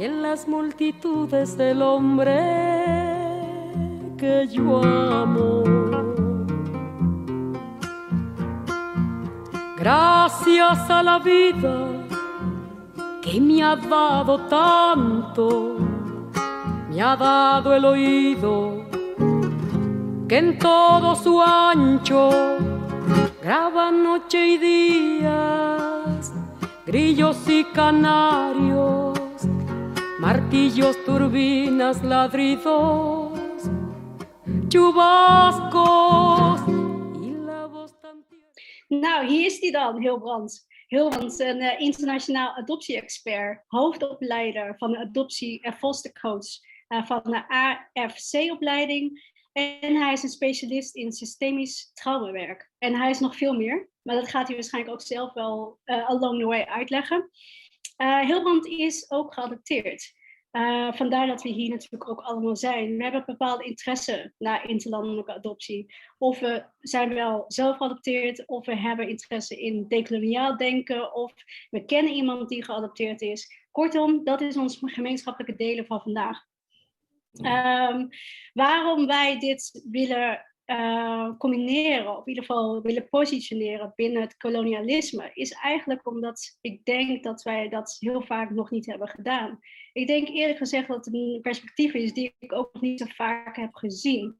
y en las multitudes del hombre que yo amo. Gracias a la vida que me ha dado tanto, me ha dado el oído que en todo su ancho graba noche y días, grillos y canarios, martillos, turbinas, ladridos chubascos. Nou, hier is hij dan, Hilbrand. Hilbrand, een uh, internationaal adoptie-expert, hoofdopleider van de adoptie- en fostercoach uh, van de AFC-opleiding. En hij is een specialist in systemisch traumawerk. En hij is nog veel meer, maar dat gaat hij waarschijnlijk ook zelf wel uh, along the way uitleggen. Hilbrand is ook geadopteerd. Uh, vandaar dat we hier natuurlijk ook allemaal zijn. We hebben bepaalde interesse naar interlandelijke adoptie. Of we zijn wel zelf geadopteerd, of we hebben interesse in decoloniaal denken, of we kennen iemand die geadopteerd is. Kortom, dat is ons gemeenschappelijke delen van vandaag. Um, waarom wij dit willen uh, combineren, of in ieder geval willen positioneren binnen het kolonialisme, is eigenlijk omdat ik denk dat wij dat heel vaak nog niet hebben gedaan. Ik denk eerlijk gezegd dat het een perspectief is die ik ook nog niet zo vaak heb gezien.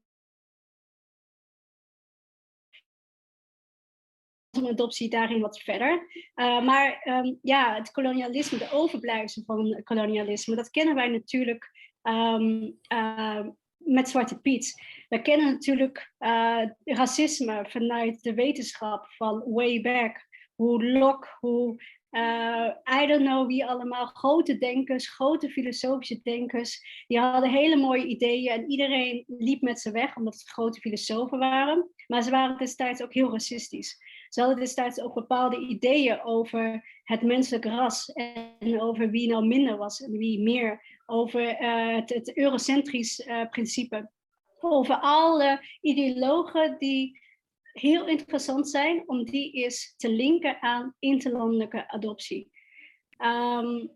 Adoptie daarin wat verder. Uh, maar um, ja, het kolonialisme, de overblijfsel van kolonialisme, dat kennen wij natuurlijk um, uh, met Zwarte Piet. We kennen natuurlijk uh, racisme vanuit de wetenschap van way back. Hoe Locke, hoe uh, I don't know wie allemaal, grote denkers, grote filosofische denkers, die hadden hele mooie ideeën en iedereen liep met ze weg omdat ze grote filosofen waren. Maar ze waren destijds ook heel racistisch. Ze hadden destijds ook bepaalde ideeën over het menselijk ras en over wie nou minder was en wie meer. Over uh, het, eurocentrisch uh, principe. Over alle ideologen die heel interessant zijn om die eens te linken aan interlandelijke adoptie. Um,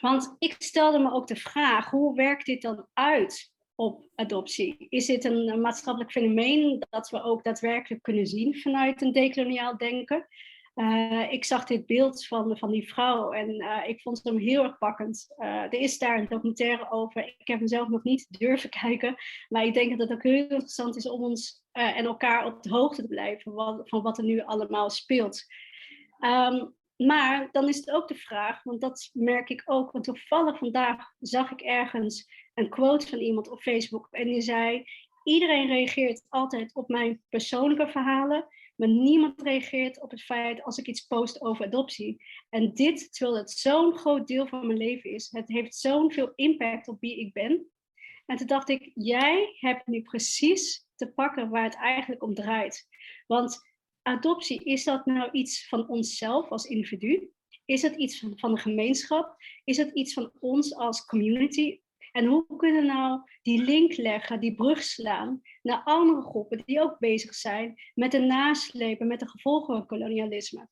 want ik stelde me ook de vraag, hoe werkt dit dan uit op adoptie? Is dit een, maatschappelijk fenomeen dat we ook daadwerkelijk kunnen zien vanuit een decoloniaal denken? Uh, ik zag dit beeld van, van die vrouw en uh, ik vond hem heel erg pakkend. Uh, er is daar een documentaire over. Ik heb hem zelf nog niet durven kijken. Maar ik denk dat het ook heel interessant is om ons en elkaar op de hoogte te blijven van, van wat er nu allemaal speelt. Um, maar dan is het ook de vraag, want dat merk ik ook. Want toevallig vandaag zag ik ergens een quote van iemand op Facebook. En die zei: Iedereen reageert altijd op mijn persoonlijke verhalen. Maar niemand reageert op het feit als ik iets post over adoptie. En dit, terwijl het zo'n groot deel van mijn leven is, het heeft zo'n veel impact op wie ik ben. En toen dacht ik, jij hebt nu precies te pakken waar het eigenlijk om draait. Want adoptie, is dat nou iets van onszelf als individu? Is het iets van, de gemeenschap? Is het iets van ons als community? En hoe kunnen we nou die link leggen, die brug slaan naar andere groepen die ook bezig zijn met de naslepen, met de gevolgen van kolonialisme?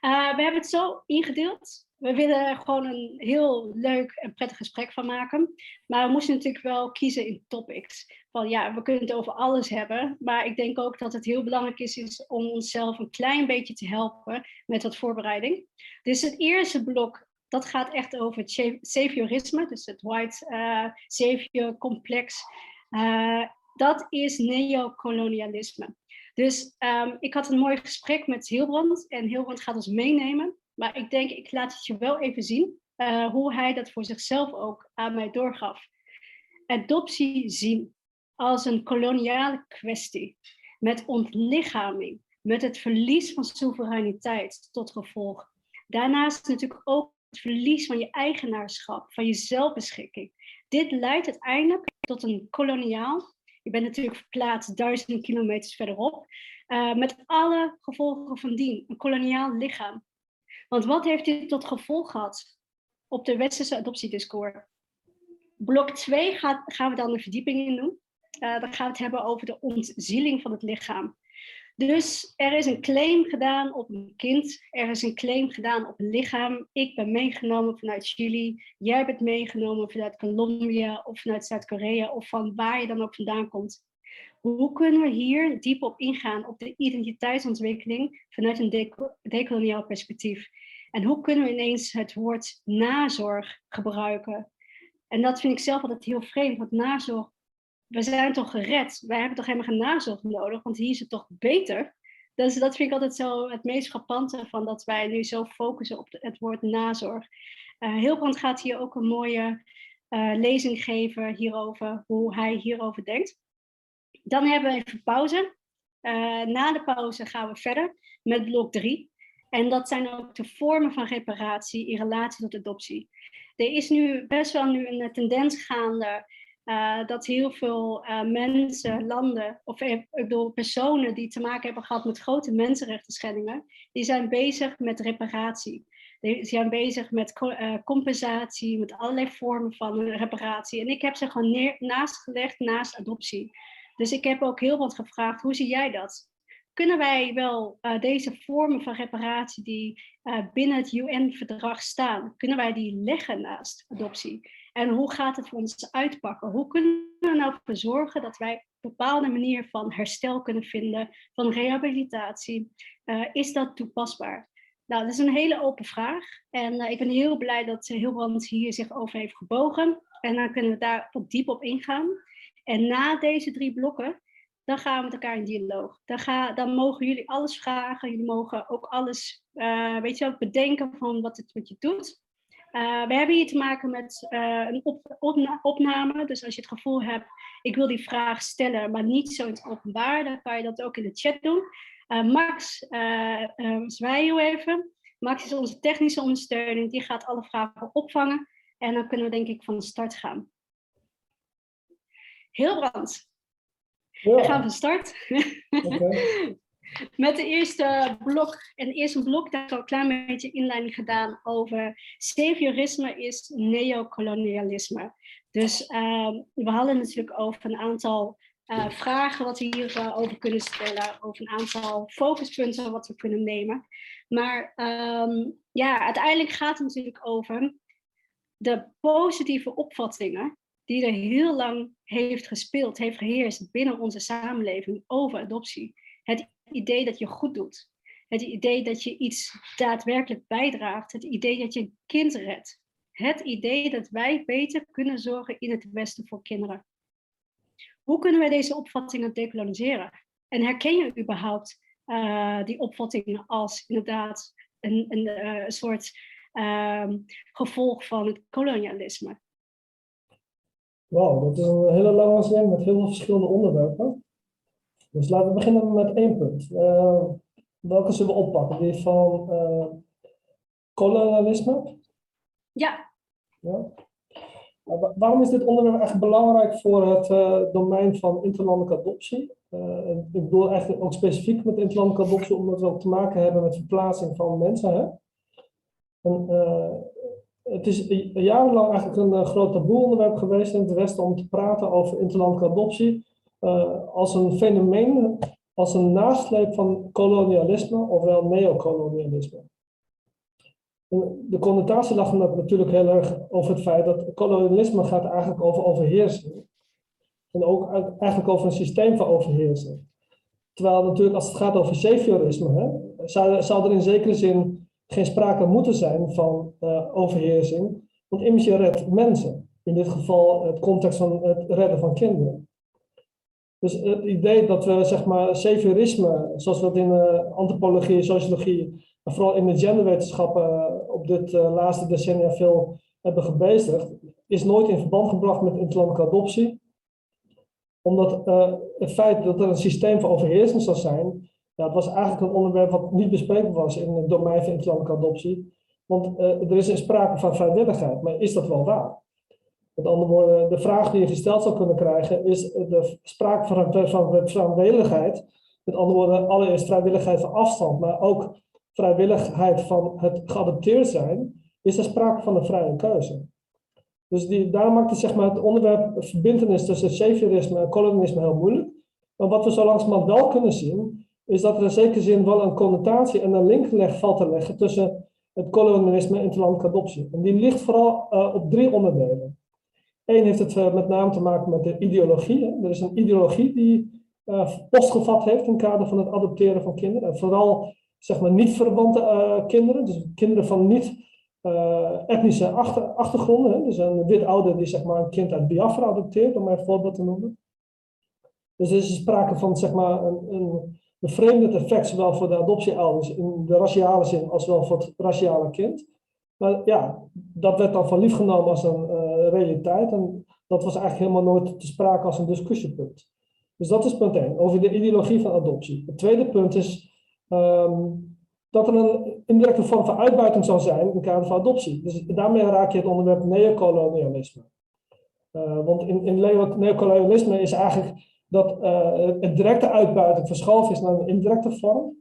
Uh, we hebben het zo ingedeeld. We willen er gewoon een heel leuk en prettig gesprek van maken. Maar we moesten natuurlijk wel kiezen in topics. Van ja, we kunnen het over alles hebben. Maar ik denk ook dat het heel belangrijk is, is om onszelf een klein beetje te helpen met wat voorbereiding. Dus het eerste blok dat gaat echt over het saviorisme, dus het white uh, savior complex. Uh, dat is neocolonialisme. Dus um, ik had een mooi gesprek met Hilbrand en Hilbrand gaat ons meenemen. Maar ik denk, ik laat het je wel even zien uh, hoe hij dat voor zichzelf ook aan mij doorgaf. Adoptie zien als een koloniale kwestie met ontlichaming, met het verlies van soevereiniteit tot gevolg. Daarnaast natuurlijk ook verlies van je eigenaarschap, van je zelfbeschikking. Dit leidt uiteindelijk tot een koloniaal. Je bent natuurlijk verplaatst duizenden kilometers verderop. Uh, met alle gevolgen van dien, een koloniaal lichaam. Want wat heeft dit tot gevolg gehad op de westerse adoptiediscours? Blok 2 gaan we dan een verdieping in doen. Uh, dan gaan we het hebben over de ontzieling van het lichaam. Dus er is een claim gedaan op een kind, er is een claim gedaan op een lichaam. Ik ben meegenomen vanuit Chili, jij bent meegenomen vanuit Colombia of vanuit Zuid-Korea of van waar je dan ook vandaan komt. Hoe kunnen we hier diep op ingaan op de identiteitsontwikkeling vanuit een decoloniaal perspectief? En hoe kunnen we ineens het woord nazorg gebruiken? En dat vind ik zelf altijd heel vreemd, want nazorg we zijn toch gered? Wij hebben toch helemaal geen nazorg nodig, want hier is het toch beter? Dus dat vind ik altijd zo het meest frappante van dat wij nu zo focussen op het woord nazorg. Uh, Hilbrand gaat hier ook een mooie uh, lezing geven hierover, hoe hij hierover denkt. Dan hebben we even pauze. Uh, na de pauze gaan we verder met blok 3. En dat zijn ook de vormen van reparatie in relatie tot adoptie. Er is nu best wel nu een tendens gaande uh, dat heel veel uh, mensen, landen, of ik bedoel personen die te maken hebben gehad met grote mensenrechten schendingen, die zijn bezig met reparatie. Die zijn bezig met compensatie, met allerlei vormen van reparatie. En ik heb ze gewoon neer, naast gelegd naast adoptie. Dus ik heb ook heel wat gevraagd, hoe zie jij dat? Kunnen wij wel deze vormen van reparatie die binnen het UN-verdrag staan, kunnen wij die leggen naast adoptie? En hoe gaat het voor ons uitpakken? Hoe kunnen we er nou voor zorgen dat wij een bepaalde manier van herstel kunnen vinden, van rehabilitatie? Uh, is dat toepasbaar? Nou, dat is een hele open vraag. En uh, ik ben heel blij dat Hilbrand hier zich over heeft gebogen. En dan kunnen we daar diep op ingaan. En na deze drie blokken, dan gaan we met elkaar in dialoog. Dan, ga, dan mogen jullie alles vragen. Jullie mogen ook alles, uh, weet je bedenken van wat het met je doet. Uh, we hebben hier te maken met uh, een op, opname. Dus als je het gevoel hebt, ik wil die vraag stellen, maar niet zo in het openbaar, dan kan je dat ook in de chat doen. Uh, Max, zwaai heel even. Max is onze technische ondersteuning, die gaat alle vragen opvangen. En dan kunnen we denk ik van de start gaan. Hilbrand, ja. we gaan van start. Okay. Met de eerste blok, en eerst een blok, daar heb ik een klein beetje inleiding gedaan over saviorisme is neocolonialisme. Dus uh, we hadden natuurlijk over een aantal uh, vragen wat we hierover uh, over kunnen stellen, over een aantal focuspunten wat we kunnen nemen. Maar um, ja, uiteindelijk gaat het natuurlijk over de positieve opvattingen die er heel lang heeft gespeeld, heeft geheerst binnen onze samenleving over adoptie. Het idee dat je goed doet. Het idee dat je iets daadwerkelijk bijdraagt. Het idee dat je een kind redt. Het idee dat wij beter kunnen zorgen in het Westen voor kinderen. Hoe kunnen wij deze opvattingen decoloniseren? En herken je überhaupt uh, die opvattingen als inderdaad een, een, een soort uh, gevolg van het kolonialisme? Wauw, dat is een hele lange zin met heel veel verschillende onderwerpen. Dus laten we beginnen met één punt. Uh, welke zullen we oppakken? Die van uh, kolonialisme? Ja. ja. waarom is dit onderwerp echt belangrijk voor het uh, domein van interlandelijke adoptie? ik bedoel eigenlijk ook specifiek met interlandelijke adoptie, omdat we ook te maken hebben met verplaatsing van mensen. Hè? En, het is jarenlang eigenlijk een groot taboe onderwerp geweest in het Westen om te praten over interlandelijke adoptie. Uh, als een fenomeen, als een nasleep van kolonialisme, ofwel neocolonialisme. De connotatie lag natuurlijk heel erg over het feit dat kolonialisme gaat eigenlijk over overheersing. En ook eigenlijk over een systeem van overheersing. Terwijl natuurlijk als het gaat over saviorisme, hè, zou, zou er in zekere zin geen sprake moeten zijn van uh, overheersing. Want immers je redt mensen. In dit geval het context van het redden van kinderen. Dus het idee dat we, zeg maar, saviorisme, zoals we dat in de antropologie, sociologie, en vooral in de genderwetenschappen eh, op dit uh, laatste decennia veel hebben gebezigd, is nooit in verband gebracht met interlandelijke adoptie. Omdat het feit dat er een systeem van overheersing zou zijn, het was eigenlijk een onderwerp wat niet bespreekbaar was in het domein van interlandelijke adoptie. Want er is een sprake van vrijwilligheid, maar is dat wel waar? Met andere woorden, de vraag die je gesteld zou kunnen krijgen is de sprake van, van vrijwilligheid. Met andere woorden, allereerst vrijwilligheid van afstand, maar ook vrijwilligheid van het geadopteerd zijn, is er sprake van een vrije keuze. Dus die, daar maakt het, zeg maar, het onderwerp verbindenis tussen saviorisme en kolonialisme heel moeilijk. Maar wat we zo langzamerhand wel kunnen zien, is dat er in zekere zin wel een connotatie en een link valt te leggen tussen het kolonialisme en interlandelijke adoptie. En die ligt vooral uh, op drie onderdelen. Eén heeft het uh, met name te maken met de ideologie. Hè. Er is een ideologie die uh, postgevat heeft in het kader van het adopteren van kinderen. En vooral zeg maar niet verwante kinderen, dus kinderen van niet etnische achter, achtergronden. Hè. Dus een wit ouder die zeg maar, een kind uit Biafra adopteert, om een voorbeeld te noemen. Dus er is sprake van zeg maar, een, een bevreemdend effect, zowel voor de adoptieouders in de raciale zin als wel voor het raciale kind. Maar ja, dat werd dan van lief genomen als een realiteit en dat was eigenlijk helemaal nooit te sprake als een discussiepunt. Dus dat is punt 1, over de ideologie van adoptie. Het tweede punt is um, dat er een indirecte vorm van uitbuiting zou zijn in kader van adoptie. Dus daarmee raak je het onderwerp neocolonialisme. Uh, want in, in neocolonialisme is eigenlijk dat uh, het directe uitbuiting verschoven is naar een indirecte vorm.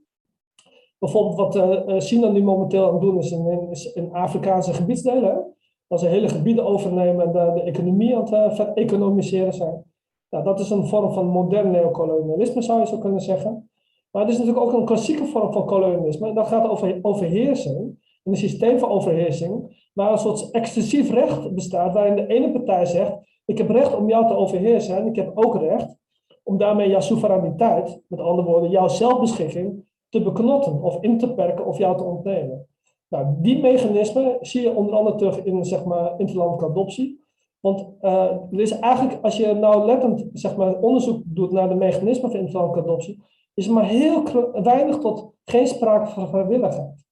Bijvoorbeeld wat uh, China nu momenteel aan het doen is in, in Afrikaanse gebiedsdelen. Dat ze hele gebieden overnemen en de, de economie aan het uh, economiseren zijn. Nou, dat is een vorm van modern neocolonialisme, zou je zo kunnen zeggen. Maar het is natuurlijk ook een klassieke vorm van kolonialisme. En dat gaat over overheersing. Een systeem van overheersing, waar een soort exclusief recht bestaat, waarin de ene partij zegt: Ik heb recht om jou te overheersen en ik heb ook recht om daarmee jouw soevereiniteit, met andere woorden, jouw zelfbeschikking, te beknotten of in te perken of jou te ontnemen. Nou, die mechanismen zie je onder andere terug in zeg maar, interlandelijke adoptie. Want uh, er is eigenlijk, als je nou lettend zeg maar, onderzoek doet naar de mechanismen van interlandelijke adoptie, is er maar heel weinig tot geen sprake van vrijwilligheid.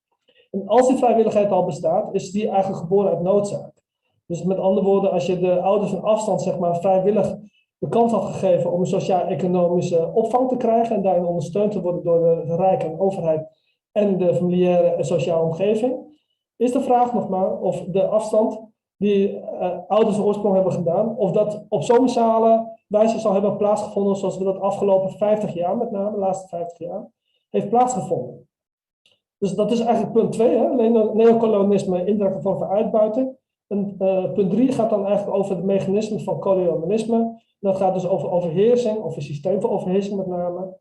En als die vrijwilligheid al bestaat, is die eigenlijk geboren uit noodzaak. Dus met andere woorden, als je de ouders van afstand zeg maar, vrijwillig de kans had gegeven om een sociaal-economische opvang te krijgen en daarin ondersteund te worden door de Rijk en overheid en de familiaire en sociale omgeving, is de vraag nog maar of de afstand die uh, ouders oorsprong hebben gedaan, of dat op zo'n massale wijze zal hebben plaatsgevonden zoals we dat afgelopen 50 jaar, met name de laatste 50 jaar, heeft plaatsgevonden. Dus dat is eigenlijk punt 2, neocolonisme, indirecte vorm van uitbuiting. En uh, punt 3 gaat dan eigenlijk over het mechanisme van kolonialisme. Dat gaat dus over overheersing, of een systeem van overheersing met name.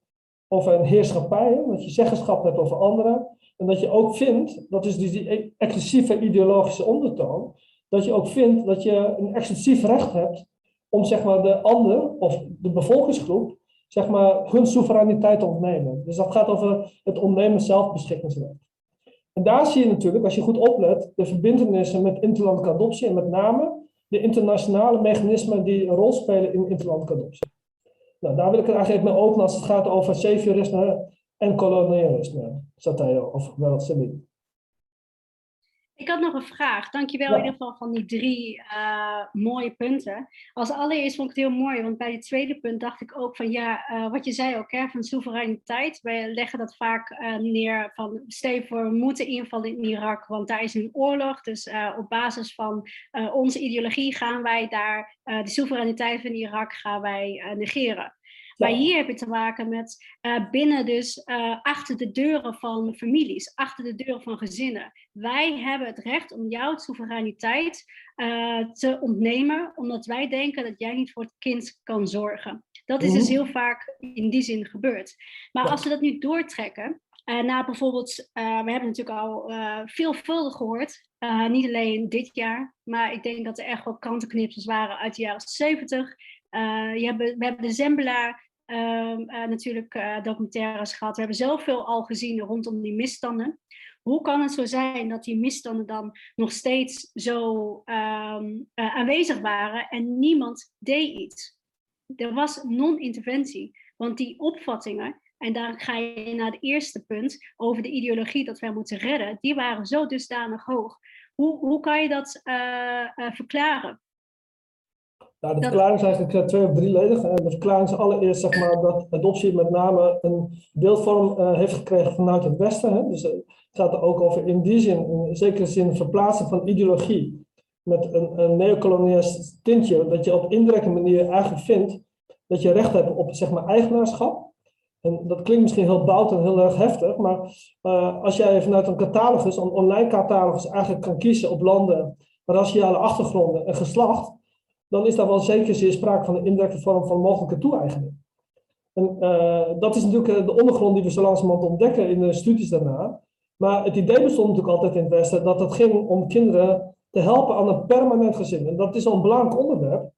Over een heerschappij, dat je zeggenschap hebt over anderen. En dat je ook vindt, dat is dus die e-, exclusieve ideologische ondertoon, dat je ook vindt dat je een exclusief recht hebt om zeg maar, de ander of de bevolkingsgroep zeg maar, hun soevereiniteit te ontnemen. Dus dat gaat over het ontnemen zelfbeschikkingsrecht. En daar zie je natuurlijk, als je goed oplet, de verbindenissen met interlandelijke adoptie en met name de internationale mechanismen die een rol spelen in interlandelijke adoptie. Nou, daar wil ik het eigenlijk mee openen als het gaat over saviorisme en kolonialisme, Sateo, of wel Sabine. Ik had nog een vraag. Dankjewel ja. in ieder geval van die drie uh, mooie punten. Als allereerst vond ik het heel mooi, want bij het tweede punt dacht ik ook van ja, uh, wat je zei ook, hè, van soevereiniteit. Wij leggen dat vaak uh, neer van stel voor, we moeten invallen in Irak, want daar is een oorlog. Dus op basis van onze ideologie gaan wij daar de soevereiniteit van Irak gaan wij negeren. Maar hier heb je te maken met uh, binnen dus uh, achter de deuren van families, achter de deuren van gezinnen. Wij hebben het recht om jouw soevereiniteit uh, te ontnemen, omdat wij denken dat jij niet voor het kind kan zorgen. Dat is dus heel vaak in die zin gebeurd. Maar als we dat nu doortrekken, uh, na bijvoorbeeld, uh, we hebben natuurlijk al uh, veelvuldig gehoord, niet alleen dit jaar, maar ik denk dat er echt wel krantenknipsels waren uit de jaren 70. je hebt, we hebben de Zembla uh, natuurlijk uh, documentaires gehad. We hebben zoveel al gezien rondom die misstanden. Hoe kan het zo zijn dat die misstanden dan nog steeds zo um, uh, aanwezig waren en niemand deed iets? Er was non-interventie, want die opvattingen, en daar ga je naar het eerste punt over de ideologie dat wij moeten redden, die waren zo dusdanig hoog. Hoe, hoe kan je dat verklaren? Nou, de verklaring is eigenlijk eh, twee of drieledig. De verklaring is allereerst zeg maar, dat adoptie met name een beeldvorm uh, heeft gekregen vanuit het Westen. Hè. Dus uh, het gaat er ook over in die zin, in zekere zin, verplaatsen van ideologie. Met een, een neocoloniaal tintje, dat je op indirecte manier eigenlijk vindt dat je recht hebt op zeg maar, eigenaarschap. En dat klinkt misschien heel bout en heel erg heftig, maar uh, als jij vanuit een catalogus, een online catalogus, eigenlijk kan kiezen op landen, raciale achtergronden en geslacht, dan is daar wel zeker sprake van een indirecte vorm van mogelijke toe-eigening. En uh, dat is natuurlijk de ondergrond die we zo langzamerhand ontdekken in de studies daarna. Maar het idee bestond natuurlijk altijd in het Westen dat het ging om kinderen te helpen aan een permanent gezin. En dat is al een belangrijk onderwerp.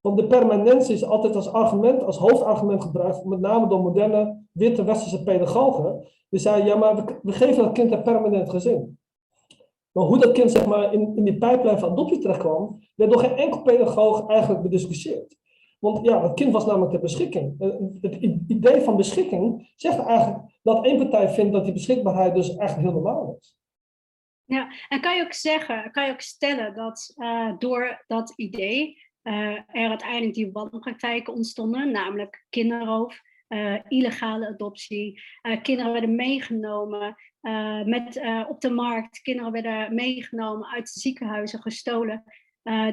Want de permanentie is altijd als argument, als hoofdargument gebruikt, met name door moderne witte westerse pedagogen. Die zeiden, ja, maar we geven dat kind een permanent gezin. Maar hoe dat kind zeg maar, in, in die pijplijn van adoptie terechtkwam, werd door geen enkel pedagoog eigenlijk bediscussieerd. Want ja, het kind was namelijk ter beschikking. Eh, het idee van beschikking zegt eigenlijk dat één partij vindt dat die beschikbaarheid dus eigenlijk heel normaal is. Ja, en kan je ook zeggen, kan je ook stellen dat uh, door dat idee uh, er uiteindelijk die wanpraktijken ontstonden, namelijk kinderroof, uh, illegale adoptie, kinderen werden meegenomen met, op de markt, kinderen werden meegenomen uit ziekenhuizen, gestolen,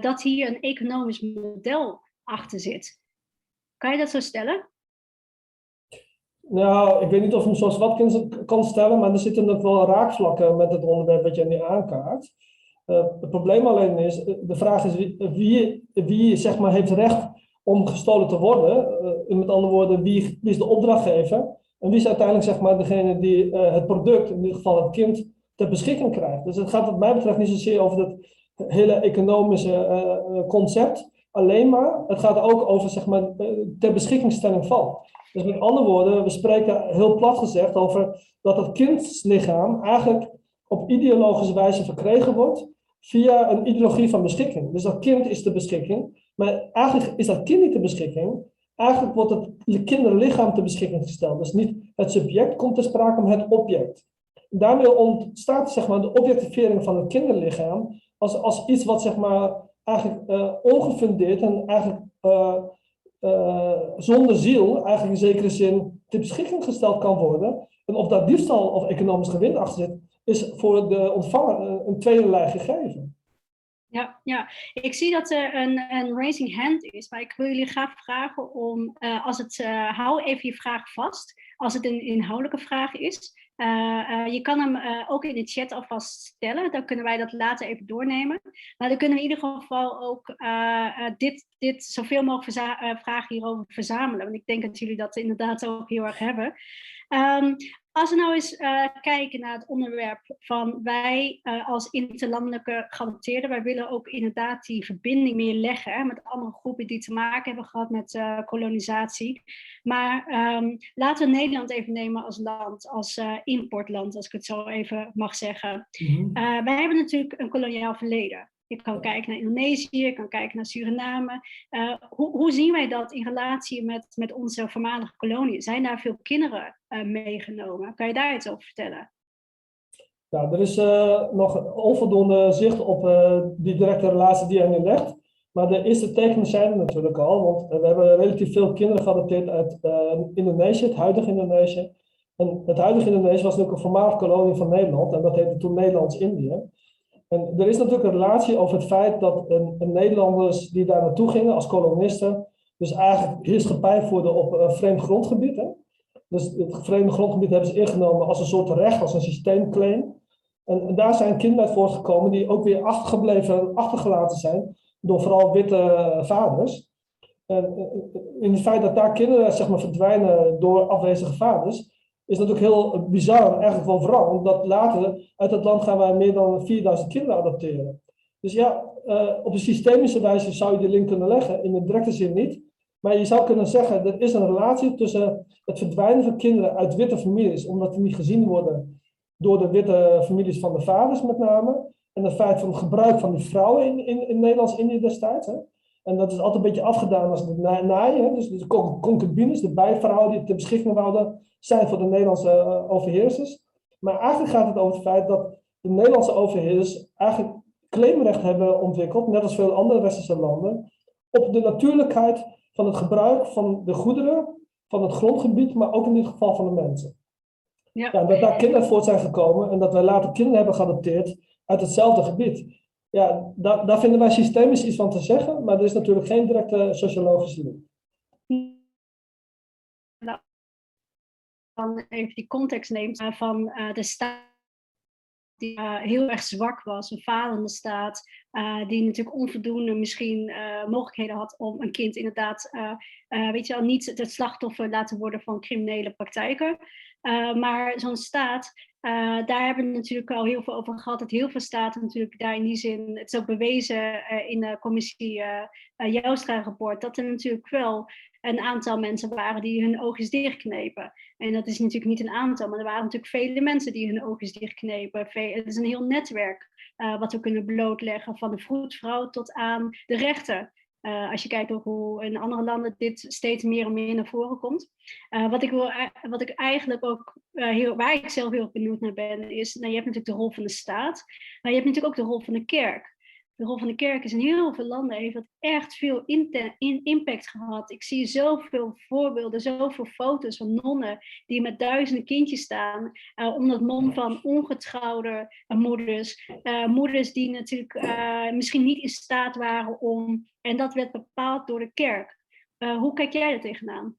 dat hier een economisch model achter zit. Kan je dat zo stellen? Nou, ik weet niet of je hem zoals wat kan stellen, maar er zitten nog wel raakvlakken met het onderwerp wat je nu aankaart. Het probleem alleen is, eh, de vraag is wie, wie, zeg maar, heeft recht om gestolen te worden. Met andere woorden, wie, is de opdrachtgever? En wie is uiteindelijk zeg maar, degene die uh, het product, in dit geval het kind, ter beschikking krijgt. Dus het gaat wat mij betreft niet zozeer over het hele economische concept alleen maar. Het gaat ook over zeg maar, ter beschikkingstelling van. Dus met andere woorden, we spreken heel plat gezegd over dat het kindslichaam eigenlijk op ideologische wijze verkregen wordt via een ideologie van beschikking. Dus dat kind is de beschikking, maar eigenlijk is dat kind niet de beschikking. Eigenlijk wordt het kinderlichaam ter beschikking gesteld. Dus niet het subject komt ter sprake, maar het object. Daarmee ontstaat zeg maar, de objectivering van het kinderlichaam als, als iets wat zeg maar, eigenlijk uh, ongefundeerd en eigenlijk uh, uh, zonder ziel, eigenlijk in zekere zin, ter beschikking gesteld kan worden. En of daar diefstal of economisch gewin achter zit, is voor de ontvanger een tweede lijn gegeven. Ja, ja, ik zie dat er een, een raising hand is, maar ik wil jullie graag vragen om, uh, als het, uh, hou even je vraag vast, als het een inhoudelijke vraag is. Uh, je kan hem ook in de chat alvast stellen, dan kunnen wij dat later even doornemen. Maar dan kunnen we in ieder geval ook dit, dit zoveel mogelijk vragen hierover verzamelen, want ik denk dat jullie dat inderdaad ook heel erg hebben. Um, als we nou eens uh, kijken naar het onderwerp van wij uh, als interlandelijke geadopteerden, wij willen ook inderdaad die verbinding meer leggen hè, met andere groepen die te maken hebben gehad met uh, kolonisatie. Maar um, laten we Nederland even nemen als land, als importland, als ik het zo even mag zeggen. Mm -hmm. wij hebben natuurlijk een koloniaal verleden. Je kan kijken naar Indonesië, je kan kijken naar Suriname. Uh, hoe, hoe, zien wij dat in relatie met, met onze voormalige koloniën? Zijn daar veel kinderen uh, meegenomen? Kan je daar iets over vertellen? Nou, er is uh, nog onvoldoende zicht op die directe relatie die je nu legt. Maar de eerste tekenen zijn er natuurlijk al, want we hebben relatief veel kinderen geadopteerd uit Indonesië, het huidige Indonesië. En het huidige Indonesië was natuurlijk een voormalige kolonie van Nederland en dat heette toen Nederlands-Indië. En er is natuurlijk een relatie over het feit dat een, Nederlanders die daar naartoe gingen als kolonisten, dus eigenlijk heerschappij voerden op een vreemd grondgebied. Hè? Dus het vreemde grondgebied hebben ze ingenomen als een soort recht, als een systeemclaim. En, daar zijn kinderen voortgekomen die ook weer achtergebleven, achtergelaten zijn door vooral witte vaders. En in het feit dat daar kinderen zeg maar, verdwijnen door afwezige vaders, is natuurlijk heel bizar, eigenlijk wel vooral, omdat later uit het land gaan wij meer dan 4000 kinderen adopteren. Dus ja, uh, op een systemische wijze zou je die link kunnen leggen, in de directe zin niet. Maar je zou kunnen zeggen, er is een relatie tussen het verdwijnen van kinderen uit witte families, omdat die niet gezien worden door de witte families van de vaders met name, en het feit van het gebruik van die vrouwen in, in, in Nederlands-Indië destijds. Hè. En dat is altijd een beetje afgedaan als het naaien. Dus de concubines, de bijvrouwen die ter beschikking zijn voor de Nederlandse uh, overheersers. Maar eigenlijk gaat het over het feit dat de Nederlandse overheersers eigenlijk claimrecht hebben ontwikkeld, net als veel andere westerse landen, op de natuurlijkheid van het gebruik van de goederen, van het grondgebied, maar ook in dit geval van de mensen. Ja. dat daar kinderen voort zijn gekomen en dat wij later kinderen hebben geadopteerd uit hetzelfde gebied. Ja, daar, daar vinden wij systemisch iets van te zeggen, maar er is natuurlijk geen directe sociologische link. Dan even die context neemt van uh, de staat die uh, heel erg zwak was, een falende staat, die natuurlijk onvoldoende misschien mogelijkheden had om een kind inderdaad, weet je wel, niet het slachtoffer laten worden van criminele praktijken. maar zo'n staat, daar hebben we natuurlijk al heel veel over gehad. Dat heel veel staten natuurlijk daar in die zin, het is ook bewezen in de commissie Joustra-rapport, dat er natuurlijk wel een aantal mensen waren die hun oogjes dichtknepen. En dat is natuurlijk niet een aantal, maar er waren natuurlijk vele mensen die hun oogjes dichtknepen. Het is een heel netwerk uh, wat we kunnen blootleggen, van de vroedvrouw tot aan de rechter. Uh, als je kijkt ook hoe in andere landen dit steeds meer en meer naar voren komt. Uh, wat, ik wil, wat ik eigenlijk ook, heel, waar ik zelf heel benieuwd naar ben, is, nou, je hebt natuurlijk de rol van de staat, maar je hebt natuurlijk ook de rol van de kerk de rol van de kerk is in heel veel landen heeft dat echt veel in impact gehad. Ik zie zoveel voorbeelden, zoveel foto's van nonnen die met duizenden kindjes staan uh, het mom van ongetrouwde uh, moeders. Uh, moeders die natuurlijk misschien niet in staat waren om, en dat werd bepaald door de kerk. hoe kijk jij er tegenaan?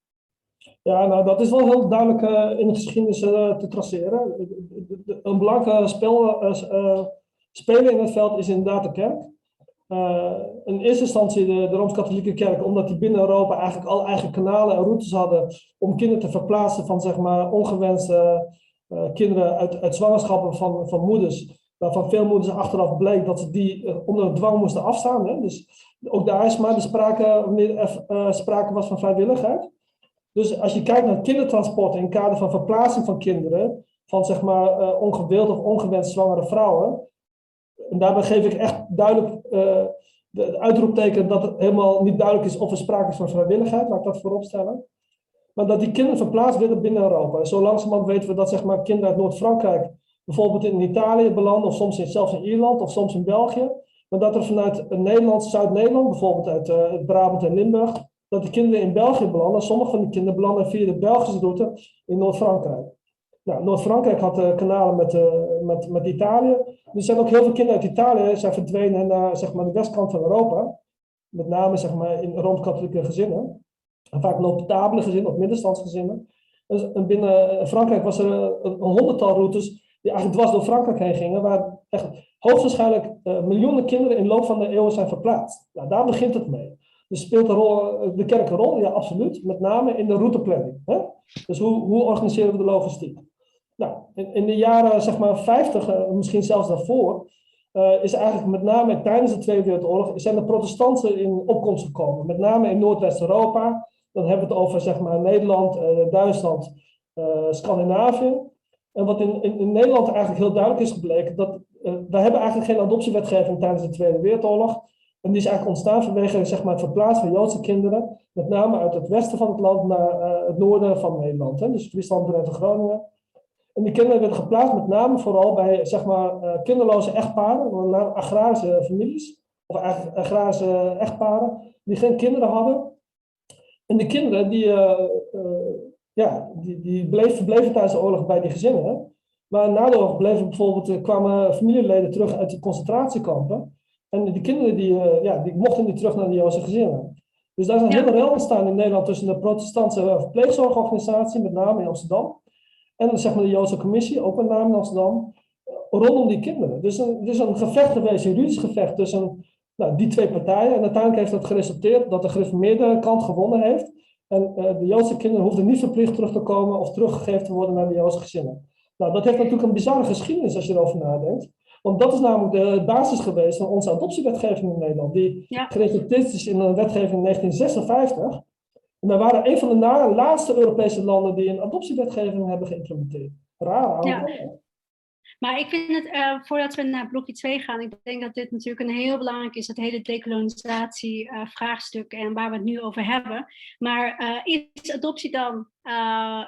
Ja, nou dat is wel heel duidelijk in de geschiedenis te traceren. Een belangrijke spel Spelen in het veld is inderdaad de kerk. In eerste instantie de, Rooms-Katholieke Kerk, omdat die binnen Europa eigenlijk al eigen kanalen en routes hadden om kinderen te verplaatsen van zeg maar ongewenste kinderen uit, uit zwangerschappen van, van moeders, waarvan veel moeders achteraf bleek dat ze die uh, onder dwang moesten afstaan. Hè? Dus ook daar is maar de sprake, wanneer er sprake was van vrijwilligheid. Dus als je kijkt naar kindertransport in het kader van verplaatsing van kinderen, van zeg maar ongewild of ongewenst zwangere vrouwen, en daarbij geef ik echt duidelijk uh, de uitroepteken dat het helemaal niet duidelijk is of er sprake is van vrijwilligheid, laat ik dat voorop stellen. Maar dat die kinderen verplaatst worden binnen Europa. En zo langzamerhand weten we dat zeg maar, kinderen uit Noord-Frankrijk bijvoorbeeld in Italië belanden, of soms in, zelfs in Ierland, of soms in België. Maar dat er vanuit Nederland, Zuid-Nederland, bijvoorbeeld uit uh, Brabant en Limburg, dat de kinderen in België belanden. Sommige van die kinderen belanden via de Belgische route in Noord-Frankrijk. Nou, Noord-Frankrijk had uh, kanalen met, uh, met, met Italië. Er zijn ook heel veel kinderen uit Italië zijn verdwenen naar zeg maar, de westkant van Europa. Met name zeg maar, in rooms-katholieke gezinnen. En vaak notabele gezinnen of middenstandsgezinnen. Dus, en binnen Frankrijk was er een honderdtal routes die eigenlijk dwars door Frankrijk heen gingen. Waar echt hoogstwaarschijnlijk uh, miljoenen kinderen in de loop van de eeuwen zijn verplaatst. Nou, daar begint het mee. Dus speelt de, rol, de kerk een rol? Ja, absoluut. Met name in de routeplanning. Hè? Dus hoe, hoe organiseren we de logistiek? Nou, in, de jaren zeg maar 50, uh, misschien zelfs daarvoor, is eigenlijk met name tijdens de Tweede Wereldoorlog zijn de protestanten in opkomst gekomen. Met name in Noordwest-Europa. Dan hebben we het over zeg maar Nederland, Duitsland, Scandinavië. En wat in, Nederland eigenlijk heel duidelijk is gebleken, dat wij hebben eigenlijk geen adoptiewetgeving tijdens de Tweede Wereldoorlog. En die is eigenlijk ontstaan vanwege zeg maar, het verplaatsen van Joodse kinderen, met name uit het westen van het land naar het noorden van Nederland. Hè? Dus Friesland, Drenthe, Groningen. En die kinderen werden geplaatst met name vooral bij zeg maar, uh, kinderloze echtparen, agrarische families, of agrarische echtparen, die geen kinderen hadden. En die kinderen die, uh, uh, ja, die, die bleef, verbleven tijdens de oorlog bij die gezinnen. Maar na de oorlog bleven bijvoorbeeld, kwamen familieleden terug uit de concentratiekampen. En die kinderen die, ja, die mochten niet terug naar de Joodse gezinnen. Dus daar is een ja. hele rel ontstaan in Nederland tussen de protestantse verpleegzorgorganisatie, met name in Amsterdam, en zeg maar de Joodse Commissie, ook met name in Amsterdam, rondom die kinderen. Dus een, er is een gevecht geweest, een juridisch gevecht tussen nou, die twee partijen. En uiteindelijk heeft dat geresulteerd dat de gereformeerde kant gewonnen heeft. En uh, de Joodse kinderen hoefden niet verplicht terug te komen of teruggegeven te worden naar de Joodse gezinnen. Nou, dat heeft natuurlijk een bizarre geschiedenis als je erover nadenkt. Want dat is namelijk de basis geweest van onze adoptiewetgeving in Nederland. Die ja. geresulteerd is in een wetgeving in 1956. En we waren een van de laatste Europese landen die een adoptiewetgeving hebben geïmplementeerd. Raar. Ja. Maar ik vind het, uh, voordat we naar blokje 2 gaan, ik denk dat dit natuurlijk een heel belangrijk is, het hele decolonisatie-vraagstuk uh, en waar we het nu over hebben. Maar uh, is adoptie dan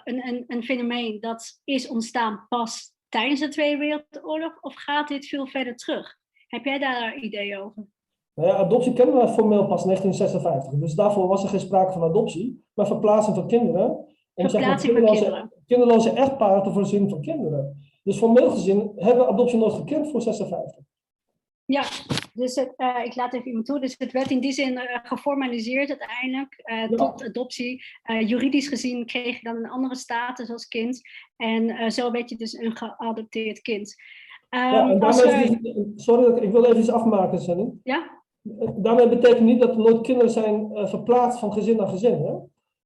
een, een, een fenomeen dat is ontstaan pas tijdens de Tweede Wereldoorlog of gaat dit veel verder terug? Heb jij daar ideeën over? Ja, adoptie kennen we formeel pas 1956. Dus daarvoor was er geen sprake van adoptie, maar verplaatsing van kinderen. Om, zeg maar, kinderen. kinderloze echtparen te voorzien van kinderen. Dus formeel gezien hebben adoptie nooit gekend voor 56. Ja, dus het, uh, ik laat even iemand toe. Dus het werd in die zin uh, geformaliseerd uiteindelijk uh, ja. tot adoptie. juridisch gezien kreeg je dan een andere status als kind. En zo werd je dus een geadopteerd kind. Um, ja, dus, sorry, ik wil even iets afmaken, Sanne. Ja? Daarmee betekent niet dat er nooit kinderen zijn verplaatst van gezin naar gezin. Hè?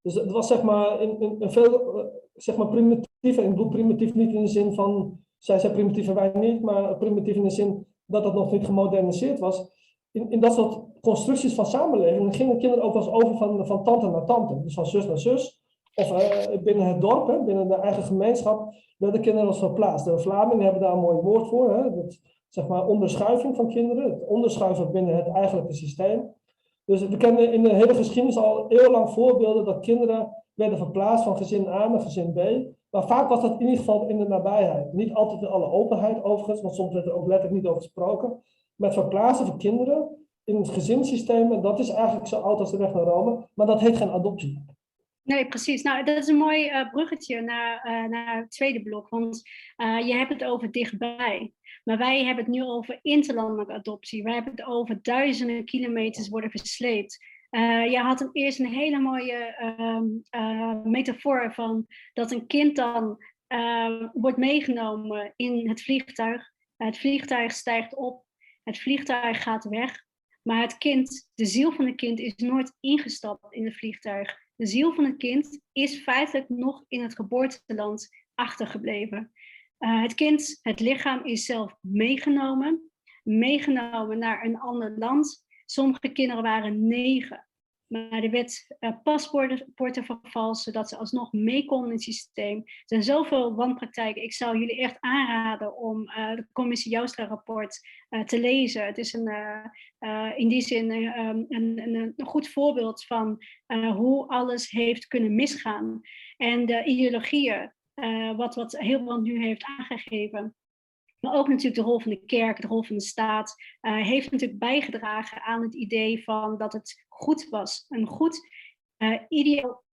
Dus het was zeg maar een, een, een veel zeg maar primitief. En ik bedoel primitief niet in de zin van zij zijn primitief en wij niet, maar primitief in de zin dat het nog niet gemoderniseerd was. In, in dat soort constructies van samenleving gingen kinderen ook wel eens over van, van tante naar tante. Dus van zus naar zus. Of uh, binnen het dorp, hè, binnen de eigen gemeenschap, werden kinderen als verplaatst. De Vlamingen hebben daar een mooi woord voor. Hè, dat, zeg maar onderschuiving van kinderen. Het onderschuiven binnen het eigenlijke systeem. Dus we kennen in de hele geschiedenis al eeuwenlang voorbeelden dat kinderen werden verplaatst van gezin A naar gezin B. Maar vaak was dat in ieder geval in de nabijheid. Niet altijd in alle openheid overigens, want soms werd er ook letterlijk niet over gesproken. Met verplaatsen van kinderen in het gezinssysteem, en dat is eigenlijk zo oud als de weg naar Rome, maar dat heet geen adoptie. Nee, precies. Nou, dat is een mooi uh, bruggetje naar, uh, naar het tweede blok. Want uh, je hebt het over dichtbij. Maar wij hebben het nu over interlandelijke adoptie. Wij hebben het over duizenden kilometers worden versleept. Uh, je had eerst een hele mooie uh, metafoor van dat een kind dan uh, wordt meegenomen in het vliegtuig. Het vliegtuig stijgt op, het vliegtuig gaat weg. Maar het kind, de ziel van het kind, is nooit ingestapt in het vliegtuig. De ziel van het kind is feitelijk nog in het geboorteland achtergebleven. Het kind, het lichaam is zelf meegenomen, meegenomen naar een ander land Sommige kinderen waren negen. Maar er werd uh, paspoorten vervalst, zodat ze alsnog mee konden in het systeem. Er zijn zoveel wanpraktijken. Ik zou jullie echt aanraden om uh, de commissie Joustra-rapport te lezen. Het is een, in die zin een, een, een, goed voorbeeld van hoe alles heeft kunnen misgaan. En de ideologieën, wat, wat Hilbrand nu heeft aangegeven, maar ook natuurlijk de rol van de kerk, de rol van de staat, uh, heeft natuurlijk bijgedragen aan het idee van dat het goed was. Een goed uh, ideaal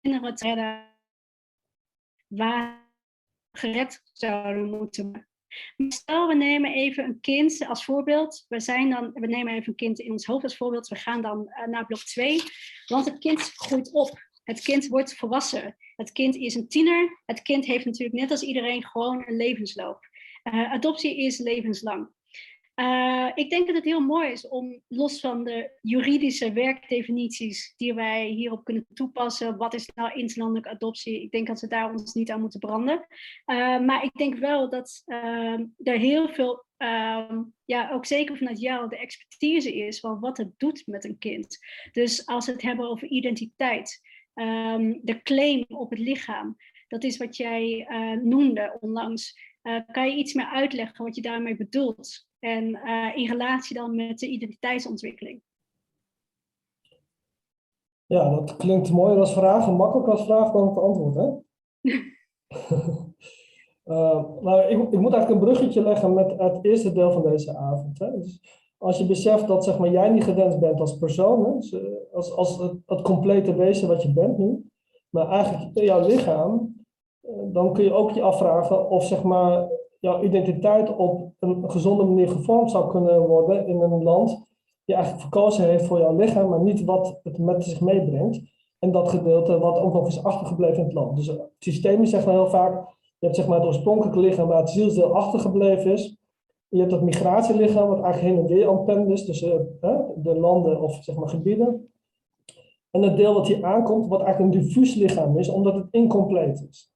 kinderen te redden waar gered zouden moeten. Stel, we nemen even een kind als voorbeeld. We, zijn dan, we nemen even een kind in ons hoofd als voorbeeld. We gaan dan uh, naar blok 2. Want het kind groeit op. Het kind wordt volwassen. Het kind is een tiener. Het kind heeft natuurlijk net als iedereen gewoon een levensloop. Uh, adoptie is levenslang. Uh, ik denk dat het heel mooi is om los van de juridische werkdefinities die wij hierop kunnen toepassen, wat is nou interlandelijke adoptie? Ik denk dat we daar ons niet aan moeten branden. Uh, maar ik denk wel dat uh, er heel veel, ehm, ja, ook zeker vanuit jou, de expertise is van wat het doet met een kind. Dus als we het hebben over identiteit, um, de claim op het lichaam, dat is wat jij noemde onlangs. Uh, kan je iets meer uitleggen wat je daarmee bedoelt? En uh, in relatie dan met de identiteitsontwikkeling. Ja, dat klinkt mooier als vraag en makkelijker als vraag dan het antwoord, hè? nou, ik, ik, moet eigenlijk een bruggetje leggen met het eerste deel van deze avond. Hè? Dus als je beseft dat zeg maar, jij niet gewenst bent als persoon? Dus, als, als het, complete wezen wat je bent nu, maar eigenlijk jouw lichaam dan kun je ook je afvragen of zeg maar, jouw identiteit op een gezonde manier gevormd zou kunnen worden in een land die eigenlijk verkozen heeft voor jouw lichaam, maar niet wat het met zich meebrengt. En dat gedeelte wat ook nog is achtergebleven in het land. Dus het systeem is heel vaak, je hebt zeg maar het oorspronkelijke lichaam waar het zielsdeel achtergebleven is. Je hebt dat migratielichaam wat eigenlijk heen en weer aan is tussen uh, de landen of zeg maar gebieden. En het deel wat hier aankomt, wat eigenlijk een diffuus lichaam is, omdat het incompleet is.